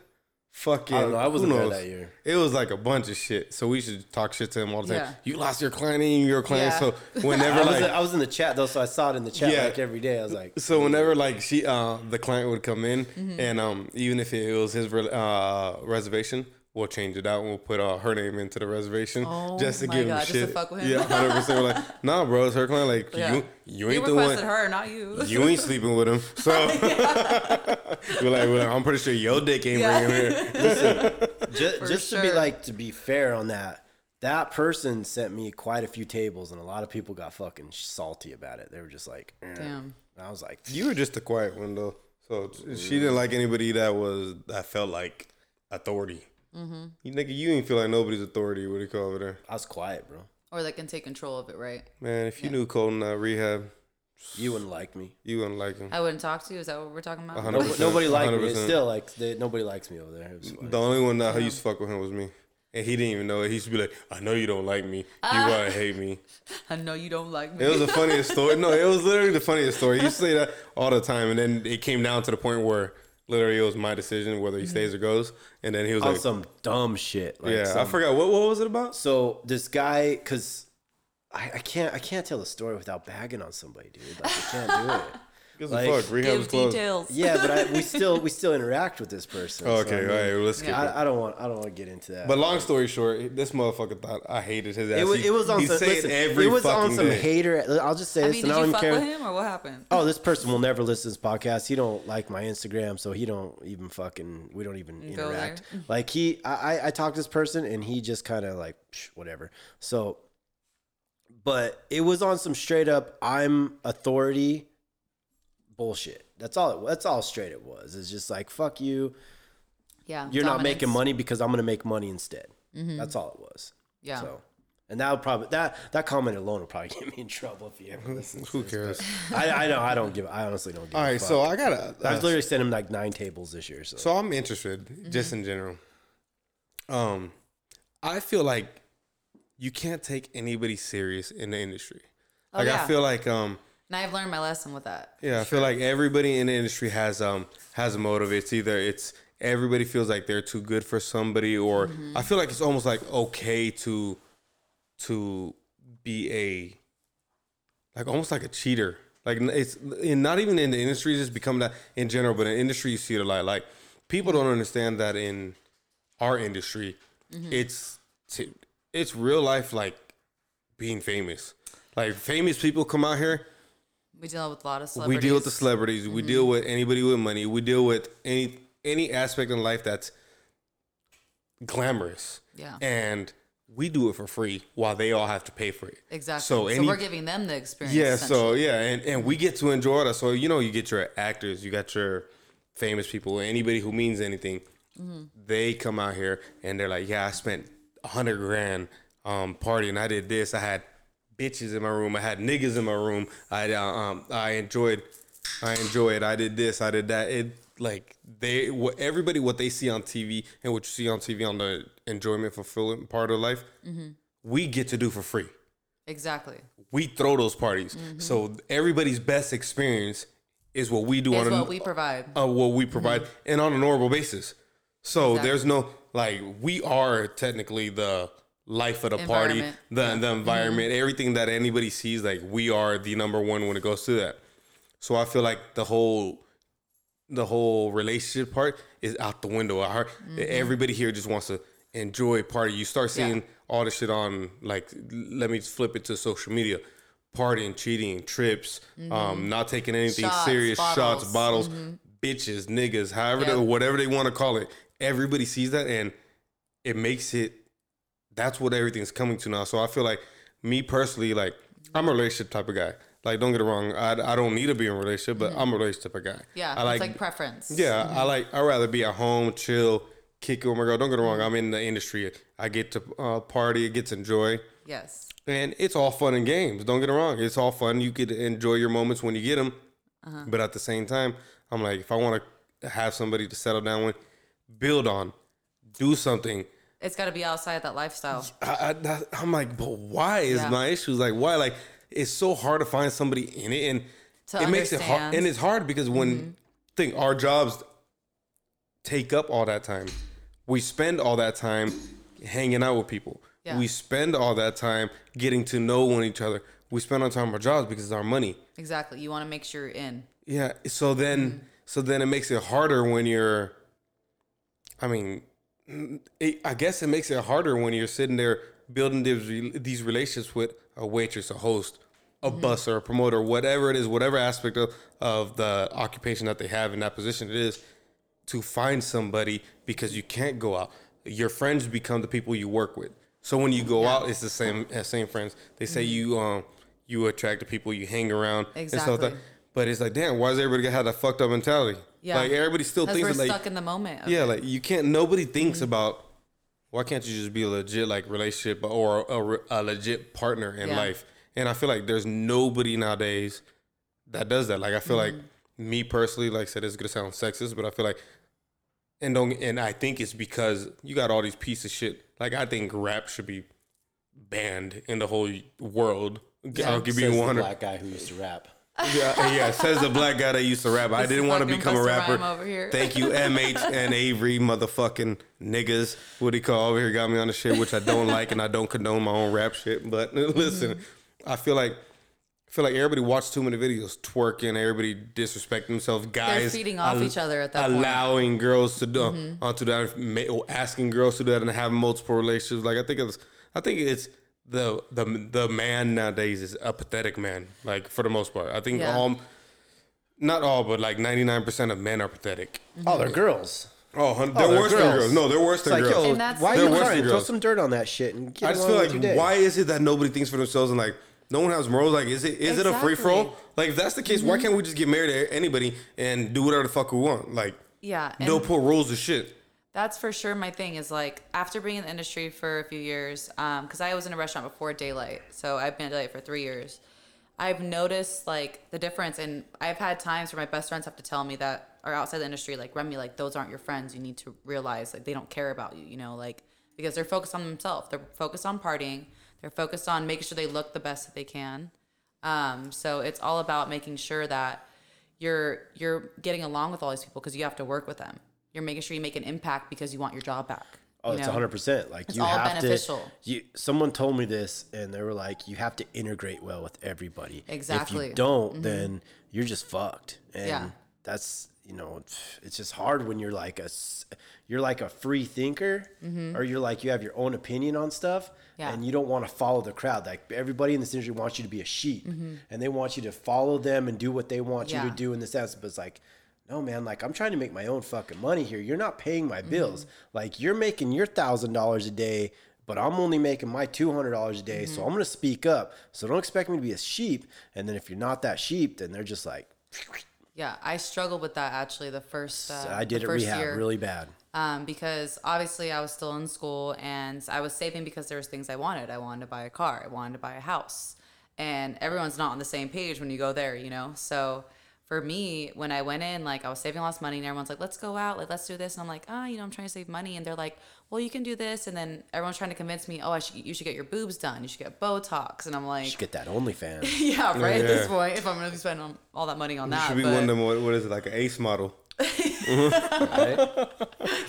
Fucking. I don't know. I wasn't there that year. It was like a bunch of shit. So we should talk shit to him all the time. Yeah. You lost your client and your client. Yeah. So whenever I was, like I was in the chat though, so I saw it in the chat Yeah. like every day. I was like, so whenever like she uh the client would come in Mm-hmm. and um even if it was his uh reservation, we'll change it out and we'll put uh, her name into the reservation Oh just to my give him God, just to shit. fuck with him? Yeah, hundred percent. We're like, nah, bro, it's her client. Like Yeah. you, you You ain't the one. requested her, not you. You ain't sleeping with him, so we're like, we're like, I'm pretty sure your dick ain't Yeah. bringing him here. just, For just to be like to be fair on that that person sent me quite a few tables and a lot of people got fucking salty about it they were just like eh. Damn. and i was like You were just a quiet one though, so she didn't like anybody that was that felt like authority. Mm-hmm. You nigga, you ain't feel like nobody's authority. What do you call over there, i was quiet bro Or that can take control of it, right? man? If you knew Colton uh, rehab, you wouldn't like me you wouldn't like him. I wouldn't talk to you. Is that what we're talking about? A hundred nobody, percent, nobody liked me 100%. it's still like they, nobody likes me over there it was fine. The only one that used to fuck with him was me. And he didn't even know it. He used to be like, I know you don't like me. You gotta hate me. I know you don't like me. It was the funniest story. No, it was literally the funniest story. He used to say that all the time. And then it came down to the point where literally it was my decision whether he mm-hmm. stays or goes. And then he was on like, some dumb shit like Yeah, I forgot. What, what was it about? so this guy because I, I can't i can't tell the story without bagging on somebody dude like i can't do it Gives Like, a fuck. Rehab Give closed. details. yeah but I, we still we still interact with this person Oh, so, okay, I mean, all right. well, Let's skip it. I, I don't want I don't want to get into that. But long story short, this motherfucker thought I hated his ass. it was, He- it was on he some listen, every it was on some day. hater. I'll just say I this, mean, and did I you don't fuck even with care. him or what happened? Oh, this person will never listen to this podcast. He don't like my Instagram, so he don't even fucking. We don't even Go there. interact. Like he, I, I, I talked to this person, and he just kind of like psh, whatever. So, but it was on some straight up I'm authority bullshit. That's all. It, that's all straight it was. It's just like fuck you. Yeah. You're not making money because I'm gonna make money instead. That's all it was. Yeah. So, and that would probably that that comment alone would probably get me in trouble if he ever listens. Who cares? I, I know I don't give. I honestly don't give. All a fuck. so I gotta. I've literally sent him like nine tables this year. So, So I'm interested, just in general. Um, I feel like you can't take anybody serious in the industry. Oh, Like I feel like um, And I've learned my lesson with that. yeah, I feel like everybody in the industry has um has a motive. It's either it's everybody feels like they're too good for somebody, or Mm-hmm. I feel like it's almost like okay to to be a like almost like a cheater. Like it's not even in the industry, it's just become that in general, but in industry you see it a lot. Like people don't understand that in our industry, it's t- it's real life like being famous. Like famous people come out here, We deal with a lot of we deal with the celebrities, we deal with anybody with money, we deal with any any aspect in life that's glamorous. Yeah. And we do it for free while they all have to pay for it. Exactly. So, So, we're giving them the experience. yeah, so yeah, and, and we get to enjoy that. So you know, you get your actors, you got your famous people, anybody who means anything. Mm-hmm. They come out here and they're like, "Yeah, I spent a hundred grand um, partying. I did this. I had bitches in my room. I had niggas in my room. I uh, um, I enjoyed, I enjoyed. I did this. I did that. It like they what everybody what they see on TV and what you see on TV on the enjoyment fulfillment part of life, Mm-hmm. we get to do for free exactly. we throw those parties. So everybody's best experience is what we do Is on a, what we provide. uh, what we provide and on a normal basis. So Exactly. there's no like we are technically the life of the party, Environment. the the mm-hmm. environment, everything that anybody sees. Like we are the number one when it goes to that. So I feel like the whole the whole relationship part is out the window. I heard mm-hmm. everybody here just wants to enjoy party. You start Yeah. seeing all this shit on like let me flip it to social media. Partying, cheating, trips, mm-hmm. um, not taking anything Shots, serious, shots, bottles. bottles, bitches, niggas, however, Yep. they, whatever they want to call it. Everybody sees that, and it makes it. That's what everything's coming to now. So I feel like me personally, like I'm a relationship type of guy. Like don't get it wrong, I, I don't need to be in a relationship, but I'm a relationship type of guy. Yeah. I it's like preference. yeah, I like. I rather be at home, chill, kick it with my girl. Don't get it wrong. I'm in the industry. I get to uh, party, get to enjoy, Yes. and it's all fun and games. Don't get it wrong. It's all fun. You could enjoy your moments when you get them, Uh-huh. but at the same time, I'm like, if I want to have somebody to settle down with, build on, do something. It's got to be outside that lifestyle. I, I, I'm like, but why is Yeah. my issues like why? Like it's so hard to find somebody in it, and To it makes it hard. Mm-hmm. And it's hard because when think our jobs take up all that time, we spend all that time hanging out with people. Yeah. We spend all that time getting to know one each other. We spend our time our jobs because it's our money. Exactly. You want to make sure you're in. Yeah. So then, Mm-hmm. so then it makes it harder when you're. I mean, it, I guess it makes it harder when you're sitting there building these these relationships with a waitress, a host, a busser, a promoter, whatever it is, whatever aspect of, of the occupation that they have in that position it is, to find somebody because you can't go out. Your friends become the people you work with. So when you go out, it's the same same friends. They say you um you attract the people you hang around and stuff like that. Exactly. But it's like, damn, why does everybody have that fucked up mentality? Yeah. Like everybody still Because thinks we're that, like stuck in the moment. of yeah, it. like you can't. Nobody thinks about why can't you just be a legit like relationship or a, re- a legit partner in Yeah. life? And I feel like there's nobody nowadays that does that. Like I feel like Mm-hmm. me personally, like I said, it's gonna sound sexist, but I feel like and don't and I think it's because you got all these pieces of shit. Like I think rap should be banned in the whole world. I'll give Says you the one. black guy who used to rap. Yeah, yeah, says the black guy that used to rap. I didn't want to become a rapper. Over here. Thank you, MH and Avery, motherfucking niggas. What he call over here got me on the shit, which I don't like, and I don't condone my own rap shit. But listen, Mm-hmm. I feel like I feel like everybody watched too many videos twerking, everybody disrespecting themselves. Guys feeding off each other at that point. Mm-hmm. allowing girls to do onto that, asking girls to do that, and have multiple relationships. Like I think it's, I think it's the the the man nowadays is a pathetic man. Like for the most part, I think Yeah. all, not all, but like ninety nine percent of men are pathetic. Mm-hmm. Oh, they're girls. Oh, hun- oh, they're, they're worse than girls. girls. No, they're worse It's than like, girls. yo, why are They're you worse than crying? Throw some dirt on that shit and get I just feel like why is it that nobody thinks for themselves and like no one has morals? Like, is it is it a free for all? Like, if that's the case, why mm-hmm. can't we just get married to anybody and do whatever the fuck we want? Like, Yeah. and- don't put rules to shit. That's for sure my thing is like after being in the industry for a few years, um, because I was in a restaurant before Daylight, so I've been Daylight for three years. I've noticed like the difference, and I've had times where my best friends have to tell me that are outside the industry, like Remy, like those aren't your friends. You need to realize like they don't care about you, you know, like because they're focused on themselves. They're focused on partying. They're focused on making sure they look the best that they can. Um, so it's all about making sure that you're you're getting along with all these people because you have to work with them. You're making sure you make an impact because you want your job back. Oh, it's hundred percent. Like It's you all have beneficial. to. You, someone told me this, and they were like, "You have to integrate well with everybody. Exactly. If you don't, then you're just fucked." And Yeah. that's you know, it's just hard when you're like a, you're like a free thinker, or you're like you have your own opinion on stuff, Mm-hmm. Yeah. and you don't want to follow the crowd. Like everybody in this industry wants you to be a sheep, Mm-hmm. and they want you to follow them and do what they want you to do in the sense. But it's like, no, man, like I'm trying to make my own fucking money here. You're not paying my bills. Like you're making your thousand dollars a day, but I'm only making my two hundred dollars a day. So I'm gonna speak up. So don't expect me to be a sheep. And then if you're not that sheep, then they're just like, Yeah, I struggled with that actually the first. Uh, I did it rehab year. really bad. um, because obviously I was still in school and I was saving because there was things I wanted. I wanted to buy a car. I wanted to buy a house, and everyone's not on the same page when you go there, you know. So for me, when I went in, like I was saving lots of money, and everyone's like, "Let's go out, like let's do this," and I'm like, "Ah, you know, I'm trying to save money," and they're like, "Well, you can do this," and then everyone's trying to convince me, "Oh, I should, you should get your boobs done. You should get Botox," and I'm like, You like, should get that OnlyFans. "Yeah, right." At this point, if I'm gonna be spending all- all that money on You that, should be but- one of them. What, what is it like an ace model? Right?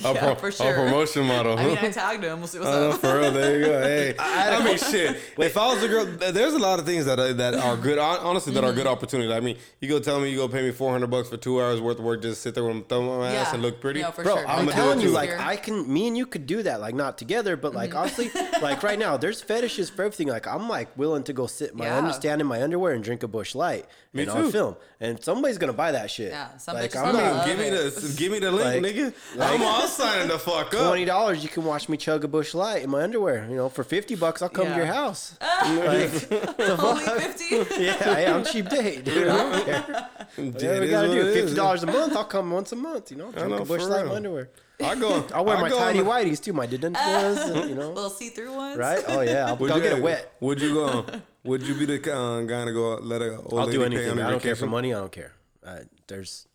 A, Yeah, for sure. a promotion model. I mean, I tagged him. We'll see what's Oh, up. for real, there you go. Hey, I, mean, shit. If I was a girl, there's a lot of things that are, that are good. Honestly, that are Mm-hmm. good opportunities. I mean, you go tell me you go pay me 400 bucks for two hours worth of work, just sit there with thumb on my ass and look pretty. No, for Bro, sure. I'm Like, telling you, too. like I can, me and you could do that, like not together, but like Mm-hmm. honestly, like right now, there's fetishes for everything. Like I'm like willing to go sit my Yeah. under, stand in my underwear and drink a Busch Light Me and too. on film, and somebody's gonna buy that shit. Yeah, some like I'm love not it. give me the give me the link, Like- nigga. like- I'm all signing the fuck up. twenty dollars. You can watch me chug a Busch Light in my underwear. You know, for fifty bucks, I'll come to your house. like, Only 50? yeah, hey, I'm cheap date, dude. I don't care. Whatever we gotta do. Fifty dollars a month. I'll come once a month. You know, drink know, a Busch Light in my underwear. I go. I'll wear I my go tidy on the- whities too. My Adidas, you know. Little see-through ones? Right? Oh yeah, I'll, Would I'll you, get it wet. Would you go? Would you be the uh, guy to go out, let a old I'll lady do pay anything. on I her don't care for money. I don't care. Uh, there's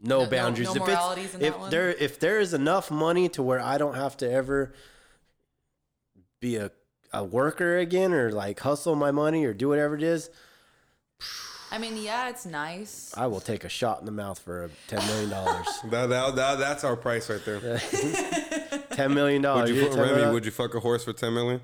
no, no- boundaries. no if moralities it's, in if that one? there if there is enough money to where I don't have to ever be a a worker again or like hustle my money or do whatever it is, I mean, yeah, it's nice. I will take a shot in the mouth for a ten million dollars. That, that, that, that's our price right there. ten million Would dollars. you, fu- Remy, would you fuck a horse for 10 million?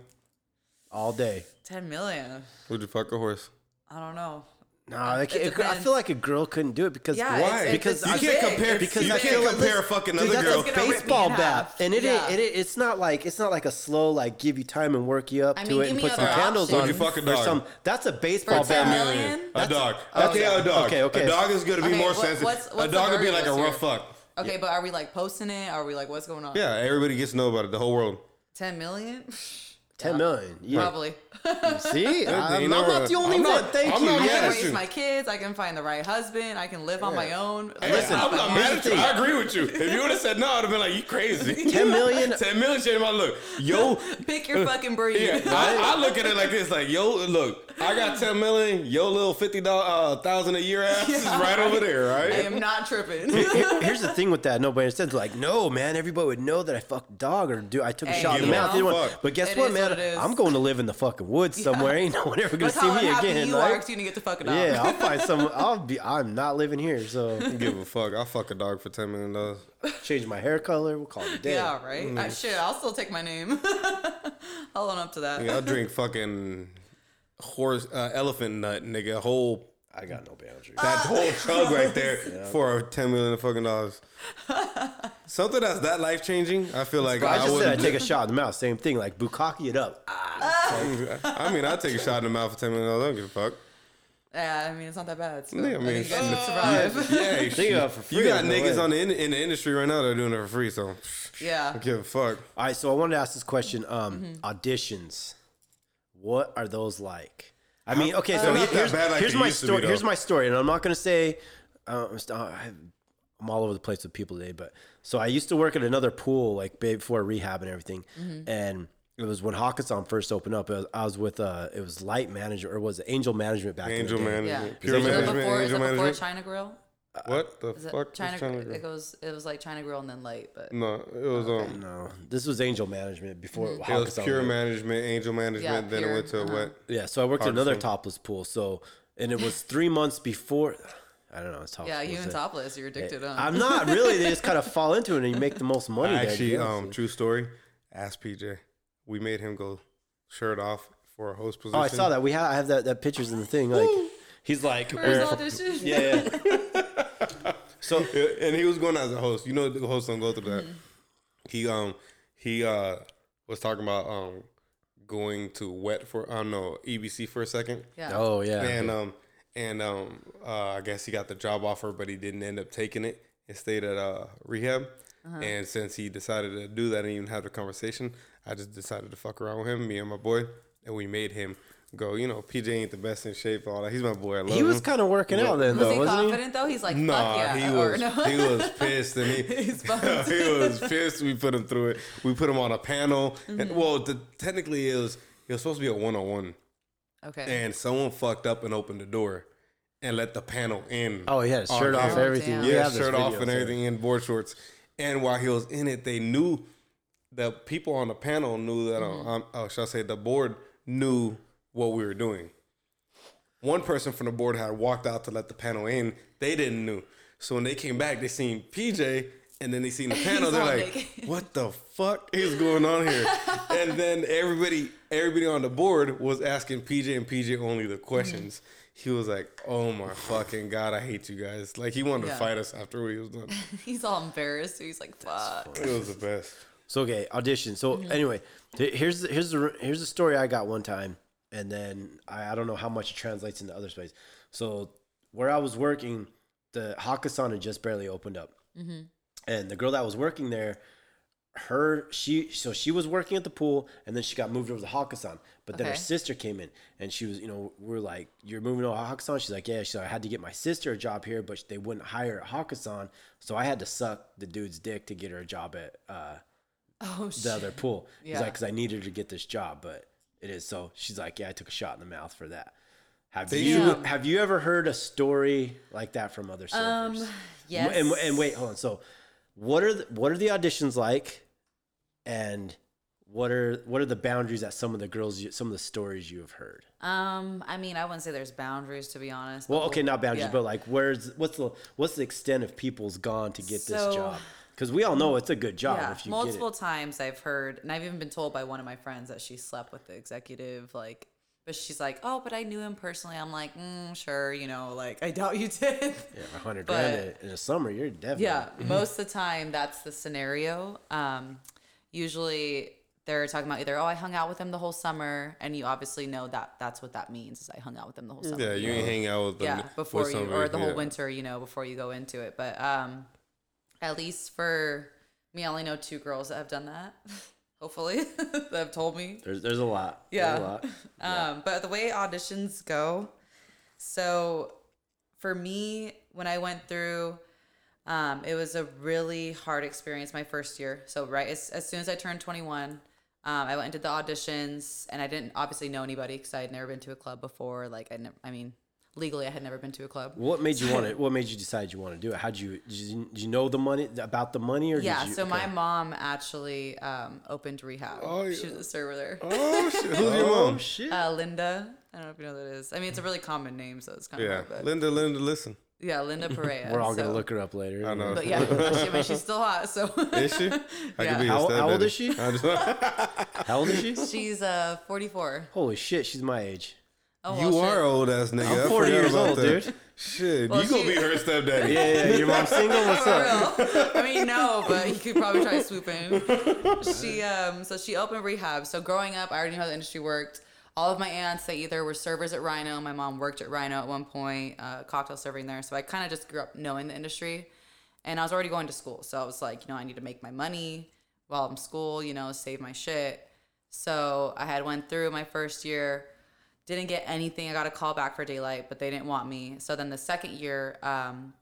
all day? 10 million. Would you fuck a horse? I don't know. No, I, It I feel like a girl couldn't do it because Yeah, Why? it's- it's- Because you can't big. compare. Because you I can't compare listen, fucking Dude, other that's girl. a It's gonna rip me baseball bat, and it, Yeah. ain't, it it's not like it's not like a slow like give you time and work you up I to mean, it and put some other candles on. Would you fuck a dog? Some, that's a baseball bat. million? A dog. okay. Okay, a dog. Okay, okay. A dog is gonna be Okay, more what- sensitive. what's- a what's the dog would be like a rough fuck. Okay, but are we like posting it? Are we like, what's going on? Yeah, everybody gets to know about it. The whole world. 10 million? Ten million. Yeah. Probably. See, I'm, I'm not the only I'm one. not- Thank I'm you. I can at raise my kids. I can find the right husband. I can live on my own. Listen, I'm not mad at you. I agree with you. If you would have said no, I'd have been like, you crazy. 10 million? 10 million changed my look. Yo, Pick your fucking breed. yeah, I, I look at it like this, like, yo, look, I got 10 million, yo little fifty dollar uh, thousand a year ass is right over there, right? I am not tripping. Here's the thing with that. Nobody understands. Like, no, man. Everybody would know that I fucked dog or do I took a Hey, shot in the mouth. know. Anyone- Fuck. But guess what, man? What it is. I'm going to live in the fucking woods somewhere. Ain't no one ever gonna Look see how me unhappy again. you like- are 'cause you didn't get to fuck a dog. yeah, I'll find some. I'll be. I'm not living here. So Give a fuck. I'll fuck a dog for $10 million. change my hair color. We'll call it a day. Yeah, right? Mm. I, shit, I'll still take my name. I'll own up to that. Yeah, I'll drink fucking horse, uh, elephant nut, nigga. Whole, I got no boundaries. that whole chug right there for 10 million fucking dollars. Something that's that life changing, I feel like I I, just said would I take a shot in the mouth. Same thing. Like bukkake it up. I mean, I'd take a shot in the mouth for 10 million dollars. I don't give a fuck. Yeah, I mean, it's not that bad. Still. Yeah, I I, mean, think you guys can survive. Yeah, Think shit. about it for You got no niggas way. on the in, in the industry right now that are doing it for free, so yeah. I give a fuck. All right, so I wanted to ask this question. Um, Mm-hmm. auditions, what are those like? I mean, okay, so here- not that here's, bad like here's they my used to be, story. Here's my story, and I'm not gonna say uh, I'm st- I- I'm all over the place with people today, but so I used to work at another pool like before rehab and everything, Mm-hmm. and it was when Hakkasan first opened up. It was, I was with uh, it was Light Management or was it Angel Management back then. Angel in the day. management, Yeah. pure Is it management, before, is angel it before management. China Grill? What the Is it fuck? China, China Grill? Grill? It goes. It was like China Grill and then light, but No, it was um, No, this was Angel Management before Mm-hmm. it was Hakkasan pure management, angel management. Yeah, then it went to uh-huh. what? Yeah, so I worked at another topless pool. So and it was three months before. I don't know. It's topless. yeah, you pools, and uh, topless, you're addicted. Huh? I'm not really. They just kind of fall into it, and you make the most money. there, to Actually, be honest. um, true story. Ask PJ. We made him go shirt off for a host position. oh, I saw that. We have I have that, that pictures in the thing. Like he's like, First uh, audition. yeah, yeah. So and he was going as a host. You know the hosts don't go through that. Mm-hmm. He um he uh was talking about um going to wet for I don't know EBC for a second. Yeah. Oh yeah. And um and um uh, I guess he got the job offer, but he didn't end up taking it and stayed at uh rehab. Uh-huh. And since he decided to do that and even have the conversation, I just decided to fuck around with him, me and my boy, and we made him go. You know, PJ ain't the best in shape, all that. He's my boy. I love him. he was kind of working out then, Was though, he wasn't confident though? He's like, fuck Nah, yeah. he was no? he was pissed and he He's bummed. he was pissed. We put him through it. We put him on a panel. Mm-hmm. And well, the, technically it was it was supposed to be a one on one, okay. and someone fucked up and opened the door and let the panel in. Oh, he had his on shirt off, him. everything. damn. We yeah, shirt off and so- everything in board shorts. And while he was in it, they knew the people on the panel knew that. Mm-hmm. Um, oh, shall I say the board knew what we were doing. One person from the board had walked out to let the panel in. They didn't know. So when they came back, they seen PJ and then they seen the panel. He's They're like, naked. "What the fuck is going on here?" and then everybody, everybody on the board was asking PJ and PJ only the questions. He was like, "Oh my fucking god, I hate you guys!" Like he wanted Yeah. to fight us after he was done. He's all embarrassed. He's like, fuck. It was the best. So okay, audition. So Mm-hmm. anyway, here's here's the here's the story I got one time, and then I, I don't know how much it translates into other space. So where I was working, the Hakkasan had just barely opened up, Mm-hmm. and the girl that was working there, her she so she was working at the pool, and then she got moved over to Hakkasan. But then her sister came in, and she was you know we're like you're moving over to Hakkasan. She's like yeah. Like I had to get my sister a job here, but they wouldn't hire at Hakkasan, so I had to suck the dude's dick to get her a job at. uh Oh the shit. other pool. He's Yeah. like, because I needed to get this job, but it is so. She's like, yeah, I took a shot in the mouth for that. Have They you have you ever heard a story like that from other surfers? Um, yes. And, and wait, hold on. So, what are the, what are the auditions like, and what are what are the boundaries that some of the girls, you, some of the stories you have heard? Um, I mean, I wouldn't say there's boundaries to be honest. Well, but okay, not boundaries, yeah. but like, where's what's the what's the extent of people's gone to get So- this job? Because we all know it's a good job yeah, if you multiple get it. times I've heard, and I've even been told by one of my friends that she slept with the executive, like But she's like, oh, but I knew him personally. I'm like, mm, sure, you know, like I doubt you did. Yeah, a hundred But- grand in- in the summer, you're definitely. Yeah, most of the time that's the scenario. Um, usually they're talking about either, oh, I hung out with him the whole summer, and you obviously know that that's what that means is I hung out with him the whole summer. Yeah, you ain't hang out with them. yeah, before with you somebody, or the whole winter, you know, before you go into it. But um, at least for me, I only know two girls that have done that. Hopefully, that have told me. There's there's a lot. Yeah. a lot. Um, but the way auditions go, so for me, when I went through, um, it was a really hard experience my first year. So right as, as soon as I turned 21, um, I went into the auditions, and I didn't obviously know anybody because I had never been to a club before. Like I, never, I mean, legally, I had never been to a club. What made you want to? What made you decide you want to do it? How'd you? Did you, did you know the money about the money or? Yeah, Did you, so my mom actually um, opened rehab. Oh, She was a server there. Oh shit! Who's your Oh mom? shit! Uh, Linda. I don't know if you know who that is. I mean, it's a really common name, so it's kind of Yeah, Linda, Linda, listen. yeah, Linda Perea. We're all gonna look her up later. I know. But yeah, she, I mean, she's still hot. So Is she? I Yeah. be How- how old is she? How old is she? she's uh 44. Holy shit, she's my age. Oh, you well, are shit. old ass nigga. I'm 40 years about old, that. dude. Shit, Well, you gonna be her stepdaddy? Yeah, yeah. Your mom's single. What's up? For real. I mean, no, but he could probably try to swoop in. She um, so she opened rehab. So growing up, I already knew how the industry worked. All of my aunts, they either were servers at Rhino. My mom worked at Rhino at one point, uh, cocktail serving there. So I kind of just grew up knowing the industry, and I was already going to school. So I was like, you know, I need to make my money while I'm school. You know, save my shit. So I had went through my first year, didn't get anything. I got a call back for daylight, but they didn't want me. So then the second year, um,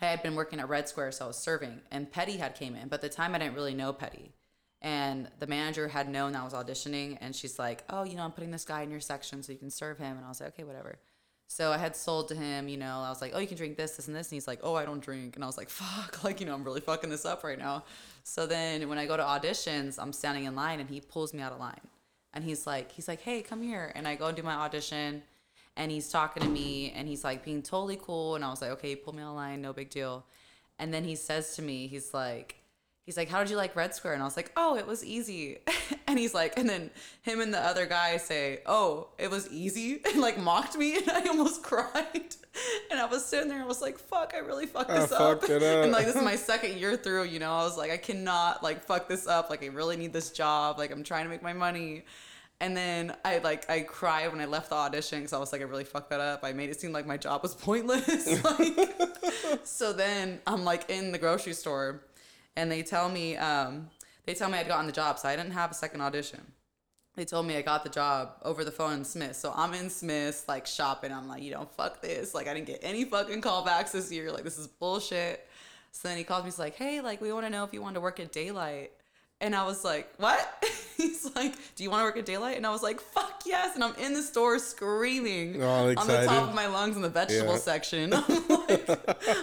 I had been working at Red Square, so I was serving, and Petty had came in. But the time, I didn't really know Petty, and the manager had known I was auditioning, and she's like, "Oh, you know, I'm putting this guy in your section so you can serve him." And I was like, "Okay, whatever." So I had sold to him, you know, I was like, "Oh, you can drink this, this, and this," and he's like, "Oh, I don't drink," and I was like, "Fuck, like you know, I'm really fucking this up right now." So then when I go to auditions, I'm standing in line, and he pulls me out of line, and he's like, he's like, "Hey, come here," and I go and do my audition and he's talking to me and he's like being totally cool. And i was like okay pull me online no big deal. And then he says to me he's like he's like how did you like red square? And i was like oh it was easy. And he's like and then him and the other guy say oh it was easy? And like mocked me and i almost cried and i was sitting there and i was like fuck i really fucked this up. fucked it up. and like this is my second year through you know i was like i cannot like fuck this up like i really need this job like i'm trying to make my money and then I like I cried when I left the audition because I was like I really fucked that up. I made it seem like my job was pointless. like, so then I'm like in the grocery store, and they tell me um, they tell me I'd gotten the job, so I didn't have a second audition. They told me I got the job over the phone in Smith. So I'm in Smith's like shopping. I'm like, you know, fuck this. Like I didn't get any fucking callbacks this year. Like this is bullshit. So then he calls me. He's like, hey, like we want to know if you want to work at Daylight. And I was like, what? He's like, do you want to work at Daylight? And I was like, fuck yes. And I'm in the store screaming on the top of my lungs in the vegetable Yeah. section. I'm like,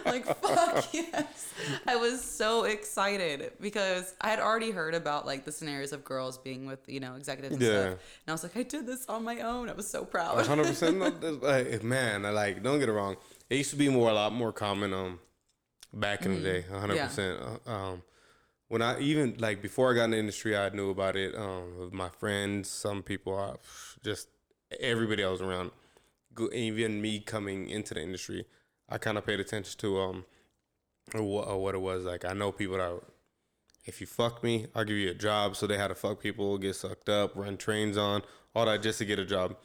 like, fuck yes. I was so excited because I had already heard about like the scenarios of girls being with, you know, executives and Yeah. stuff. And I was like, I did this on my own. I was so proud. hundred percent. Like, man, I like. Don't get it wrong. It used to be more a lot more common um back in the day. hundred Yeah. percent. Um, when I even like before I got in the industry, I knew about it. Um, my friends, some people, I, just everybody I was around. Even me coming into the industry, I kind of paid attention to um what, what it was like. I know people that if you fuck me, I'll give you a job. So they had to fuck people, get sucked up, run trains on, all that just to get a job.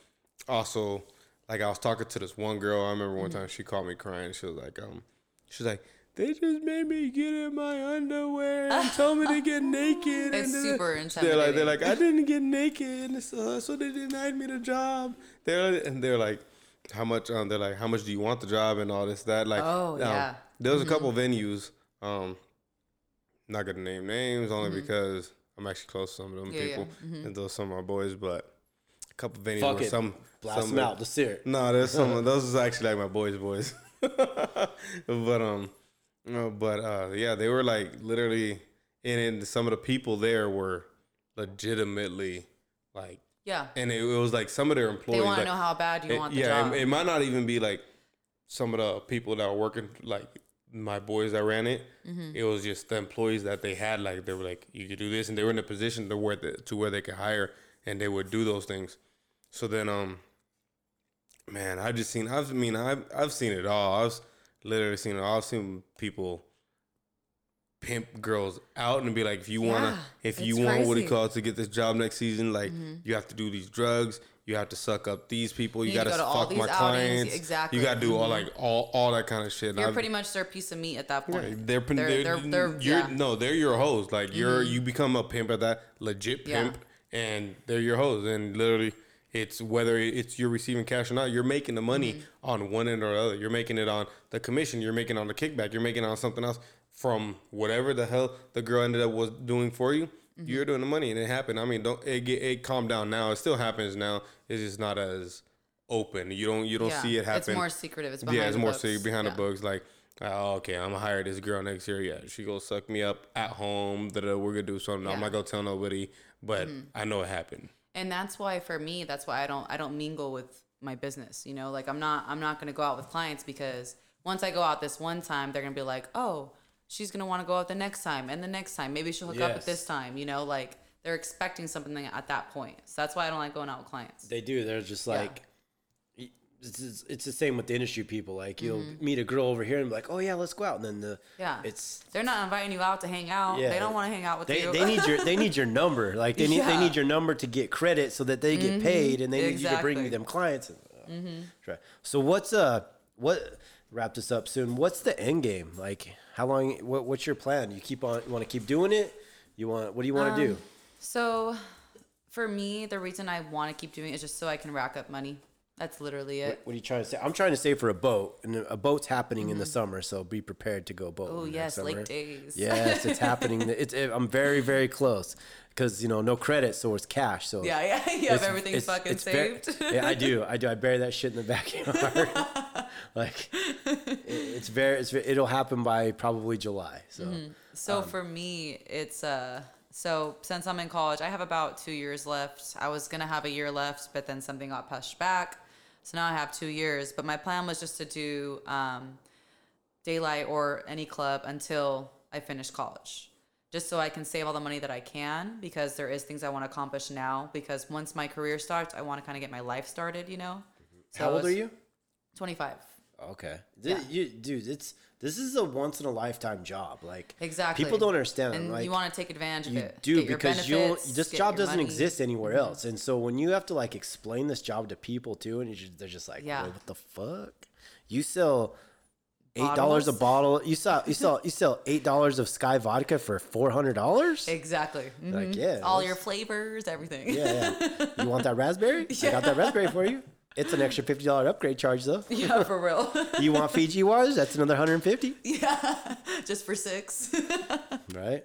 Also, like I was talking to this one girl. I remember Mm-hmm. one time she called me crying. She was like, um, she's like, they just made me get in my underwear and told me to get naked. It's and then- super They're like, they're like, I didn't get naked, so, so they denied me the job. They're and they're like, how much? Um, they're like, how much do you want the job and all this that? Like, Oh, um, yeah. There was a couple venues. Um, not gonna name names only because I'm actually close to some of them Mm-hmm. Yeah, yeah. people, and those some of my boys. But a couple venues Fuck it. some Blast some them out. Let's hear it. no, there's some. of those is actually like my boys' boys. but um, but uh, yeah, they were like literally, and, and some of the people there were legitimately like, yeah. and it, it was like some of their employees. They want to like, know how bad you it- want the yeah, job. It, it might not even be like some of the people that were working, like my boys that ran it. Mm-hmm. It was just the employees that they had. Like they were like, you could do this, and they were in a position to where the, to where they could hire, and they would do those things. So then, um, man, I just seen. I've I mean, I've I've seen it all. I've literally seen it. I've seen people pimp girls out and be like, if you wanna, Yeah, if you want what it crazy. calls to get this job next season, like you have to do these drugs. You have to suck up these people. You, You gotta go to fuck my outings. clients. Exactly. You gotta do all Mhm. like all all that kind of shit. You're pretty much their piece of meat at that yeah, point. they're, they're, they're, they're, they're, you're, yeah. Mm-hmm. no, they're your hoes. Like you're, you become a pimp at that legit pimp, and they're your hoes. And literally, it's whether it's you're receiving cash or not, you're making the money Mm-hmm. on one end or the other. You're making it on the commission. You're making it on the kickback. You're making it on something else from whatever the hell the girl ended up was doing for you. Mm-hmm. You're doing the money, and it happened. I mean, don't it get it calm down now. It still happens now. It's just not as open. You don't you don't Yeah. see it happen. It's more secretive. It's Yeah, it's more books. secret behind Yeah. the books. Like, oh, okay, I'm gonna hire this girl next year. Yeah, she gonna suck me up at home. That we're gonna do something. I'm not gonna tell nobody, but I know it happened. And that's why for me that's why i don't i don't mingle with my business you know? Like i'm not i'm not going to go out with clients because once i go out this one time they're going to be like oh she's going to want to go out the next time and the next time. Maybe she'll hook up at this time you know? Like they're expecting something at that point. So that's why i don't like going out with clients. They do. They're just like, it's, it's, it's the same with the industry people. Like you'll meet a girl over here and be like, oh yeah, let's go out, and then the Mm-hmm. yeah it's they're not inviting you out to hang out Yeah. they don't want to hang out with they, you they need your they need your number. Like they need they Yeah. Mm-hmm. need your number to get credit so that they get paid, and they need you to bring me them clients. Uh, try. So what's uh what wrap this up soon? What's the end game? Like how long? What, what's your plan? You keep on. You want to keep doing it? You want? What do you want to do? so for me the reason i want to keep doing it is just so i can rack up money that's literally it What are you trying to say? I'm trying to save for a boat, and a boat's happening in the mm-hmm. summer, so be prepared to go boat. oh yes summer. lake days Yes, it's happening. It's it, I'm very very close because you know no credit, so it's cash. So yeah yeah you have everything it's- fucking it's saved yeah, I do. I do. I bury that shit in the backyard. like it, it's very. It's it'll happen by probably July. So mm-hmm. So um, for me, it's uh so since I'm in college, I have about two years left. I was gonna have a year left, but then something got pushed back. So now I have two years. But my plan was just to do um, daylight or any club until I finish college. Just so I can save all the money that I can because there is things I want to accomplish now. Because once my career starts, I want to kind of get my life started, you know? So how old are you? 25. Okay, Th- you, dude. It's this is a once in a lifetime job. Like Exactly. people don't understand. And like, you want to take advantage of You it. do because you this job doesn't money. Mm-hmm. exist anywhere else, and so when you have to like explain this job to people too, and just, they're just like, Yeah. What the fuck? You sell eight dollars a bottle. You sell you sell you sell eight dollars of Skyy vodka for four hundred dollars. Exactly. Mhm. Like yeah, all your flavors, everything. yeah yeah. You want that raspberry? I got that raspberry for you. It's an extra fifty dollar upgrade charge though. Yeah, for real. You want Fiji waters? That's another hundred and fifty. Yeah, Just for six. Right.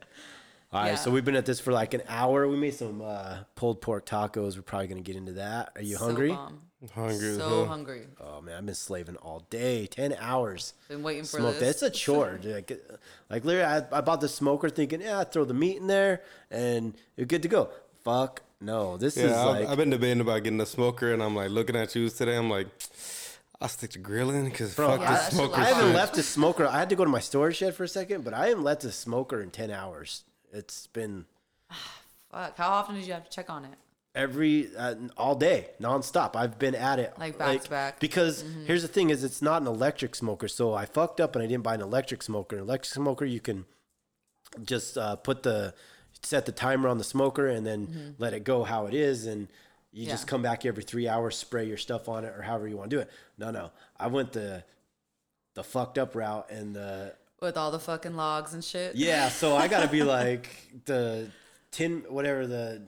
All right, Yeah. so we've been at this for like an hour. We made some uh, pulled pork tacos. We're probably gonna get into that. Are you hungry? So, bomb. Hungry so hell. hungry. Oh man, I've been slaving all day, ten hours. Been waiting for Smoke this. It's a chore. Like, uh, like literally, I, I bought the smoker thinking, yeah, throw the meat in there and you're good to go. Fuck no, this is Yeah, I've, like I've been debating about getting a smoker, and I'm like looking at you today. I'm like, I'll stick to grilling because fuck Yeah, this that shit smoker I haven't shit. left the smoker. I had to go to my storage shed for a second, but I haven't left the smoker in ten hours. It's been Fuck. How often did you have to check on it? every uh, all day nonstop i've been at it Like back to back? because here's the thing is it's not an electric smoker so i fucked up and i didn't buy an electric smoker an electric smoker you can just uh, put the set the timer on the smoker and then let it go how it is and you just come back every three hours spray your stuff on it or however you want to do it no no i went the the fucked up route and the With all the fucking logs and shit. yeah, so I gotta be like the tin, whatever the,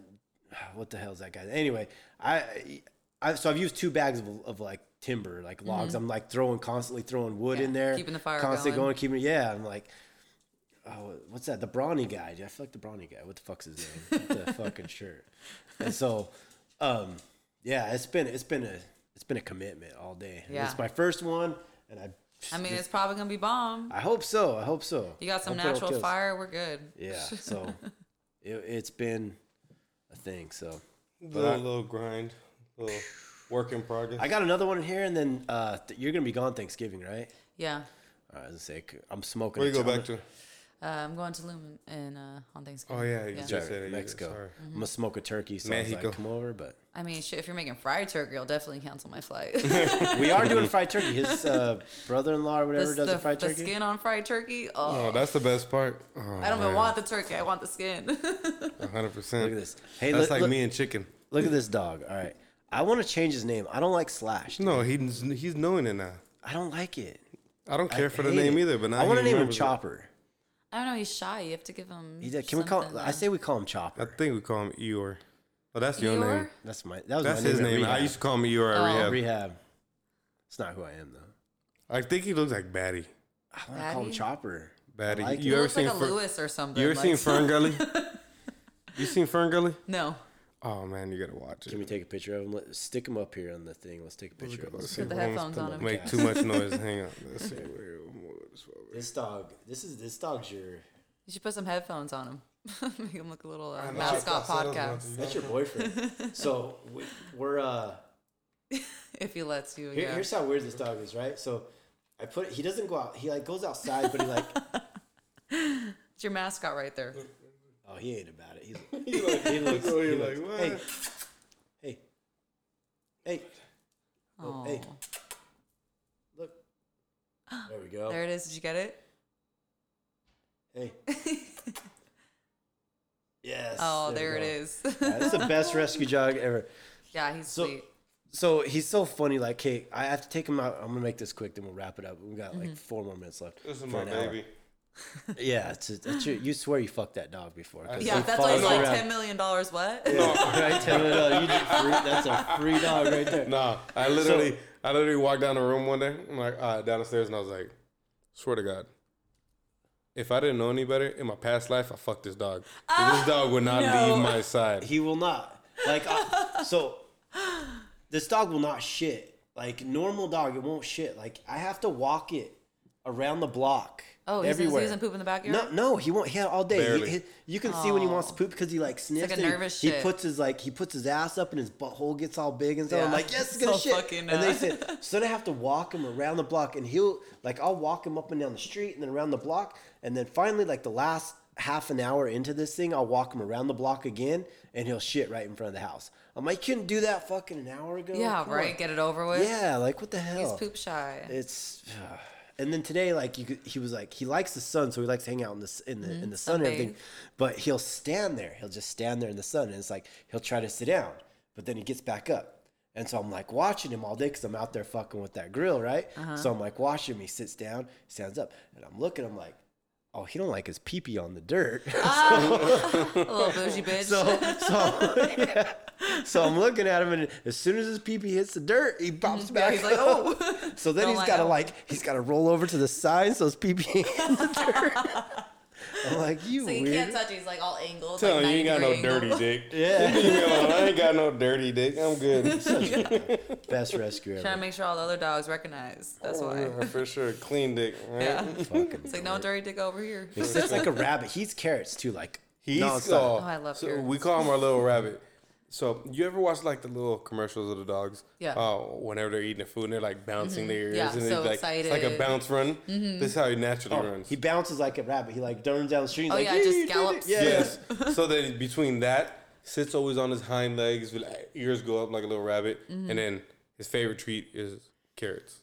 what the hell is that guy? Anyway, I, I so I've used two bags of, of like timber, like logs. I'm like throwing constantly throwing wood Mm-hmm. Yeah, in there, keeping the fire constantly going. going, keeping yeah. I'm like, oh, what's that? The brawny guy. I feel like the brawny guy. What the fuck's his name? The fucking shirt. And so, um, yeah, it's been it's been a it's been a commitment all day. And Yeah. It's my first one, and I. I mean, it's probably gonna be bomb. I hope so. I hope so. You got some Hope it all natural fire. We're good. Yeah, so it, it's been a thing. So little, little grind, little work in progress. I got another one in here, and then uh, th- you're gonna be gone Thanksgiving, right? Yeah. All right, I was gonna say c- I'm smoking. Where you go back to? Uh, I'm going to Tulum in uh, on Thanksgiving. Oh yeah, you yeah. just said it. you Mexico. did, sorry. I'm gonna smoke a turkey, so I was Mexico. like, come over. But I mean, shit, if you're making fried turkey, I'll definitely cancel my flight. we are doing fried turkey. His uh, brother-in-law or whatever the, does the, the fried the turkey. skin on fried turkey. Oh, Oh, that's the best part. Oh, I don't even want the turkey. I want the skin. 100. percent Look at this. Hey, That's look, like look, me and chicken. look at this dog. All right, I want to change his name. I don't like Slash. dude. No, he's he's knowing it now. I don't like it. I don't care I for the name it. either. But now I want to name him Chopper. it. Chopper. I don't know. He's shy. You have to give him. He did. Can we call? something, I say we call him Chopper? I Chopper. think we call him Eeyore. Oh, that's your Eeyore? name. That's my. That was That's my his name. name. I used to call him Eeyore at Oh. rehab. rehab. It's not who I am though. I think he looks like Batty. I want to call him Batty? Chopper. Batty. like He you ever looks like seen a Fer- Lewis or something. You ever like- seen FernGully? you seen FernGully? No. Oh man, you gotta watch it. Can we take a picture of him? Let, stick him up here on the thing. Let's take a picture of him. Let's see Put the if Holmes headphones on him. Make too much noise. Hang on. Let's see. Where, This dog. This is this dog's your. You should put some headphones on him. Make him look a little uh, mascot I said I was podcast. That's your boyfriend. so we, we're uh. If he lets you. Here, yeah. Here's how weird this dog is, right? So I put. He doesn't go out. He like goes outside, but he like. It's your mascot right there. Oh, he ain't about it. He's, he looks. He looks, Oh, he you're looks- like, what? Hey. Hey. Hey. Oh, hey. Look. There we go. there it is. Did you get it? Hey. yes. Oh, we there it is. go. is. Yeah, this is the best rescue dog ever. yeah, he's So- sweet. So he's so funny. Like, hey, I have to take him out. I'm gonna make this quick, then we'll wrap it up. We got Mm-hmm. like four more minutes left. This is my an hour. baby. Yeah, it's a, that's your, you swear you fucked that dog before. Yeah, that's why he's follows like around. ten million dollars. What? right, ten million dollars. You did free, that's a free dog right there. Nah, I literally, I literally walked down the room one day. I'm like, uh, down the stairs, and I was like, swear to God, if I didn't know any better in my past life, I fucked this dog. this dog would not no. leave my side. He will not. Like, I, so this dog will not shit. Like normal dog, it won't shit. Like I have to walk it around the block. Oh, he's everywhere. he doesn't poop in the backyard. No, no, he won't. He had all day. He, he- you can see when he wants to poop because he like sniffs. like a and he- nervous he, puts his like he puts his ass up and his butthole gets all big and stuff. I'm like, yes, it's gonna So shit. fucking, and they uh, said, so they have to walk him around the block, and he'll like I'll walk him up and down the street and then around the block, and then finally like the last half an hour into this thing, I'll walk him around the block again, and he'll shit right in front of the house. I'm like, you couldn't do that fucking an hour ago. Yeah, Come right. on." Get it over with. Yeah, like what the hell? He's poop shy. It's and then today like you could, he was like he likes the sun so he likes to hang out in the in the in mm-hmm. the sun and everything. But he'll stand there. He'll just stand there in the sun and it's like he'll try to sit down but then he gets back up. And so I'm like watching him all day because I'm out there fucking with that grill right? Uh-huh. So I'm like watching him. He sits down stands up and I'm looking I'm like oh he don't like his pee pee on the dirt A oh. little bougie bitch. so so yeah. so I'm looking at him and as soon as his pee pee hits the dirt he pops yeah, back he's like, oh. So then Don't he's got to like he's got to roll over to the side so his pee pee in the dirt. I'm like you so you weird. can't touch it. He's like all angled. Tell like him you ain't got no 90 degree dirty angle. dick. Yeah. Leave me alone. I ain't got no dirty dick. I'm good. Best rescue Trying to ever. make sure all the other dogs recognize. That's why. Yeah, For sure, clean dick. Right? Yeah. Fucking It's like no dirty dick over here. He sits like a rabbit. He eats carrots too, like He's nonstop. oh, Oh, I love so carrots. we call him our little rabbit. So you ever watch like the little commercials of the dogs? Yeah. Oh, whenever they're eating the food and they're like bouncing mm-hmm. their ears Yeah, and so they like it's like a bounce run. Mm-hmm. This is how he naturally Oh, runs. he bounces like a rabbit. He like turns down the street. Oh, like, yeah, "Yeah, just you gallops. Yeah. Yes. so then between that, sits always on his hind legs, with like, ears go up like a little rabbit, Mm-hmm. and then his favorite treat is carrots.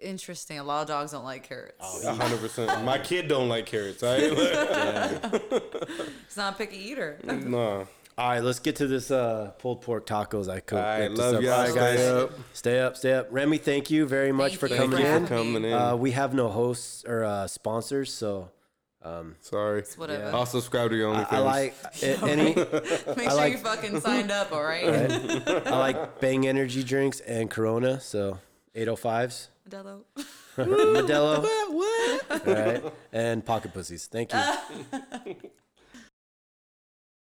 Interesting. A lot of dogs don't like carrots. Oh, A hundred percent. My kid don't like carrots. I He's not a picky eater. no. All right, let's get to this uh, pulled pork tacos I cooked. All right, love y'all. All right, guys. Stay up. Stay up, stay up. Remy, thank you very much Thank for you coming for in. having coming in. Uh, we have no hosts or uh, sponsors, so Sorry. It's whatever. I'll subscribe to your OnlyFans. I like a- any. Make sure like- you fucking signed up, all right? I like Bang Energy drinks and Corona, so 805s, Modelo. Modelo, what? All right, and pocket pussies. Thank you.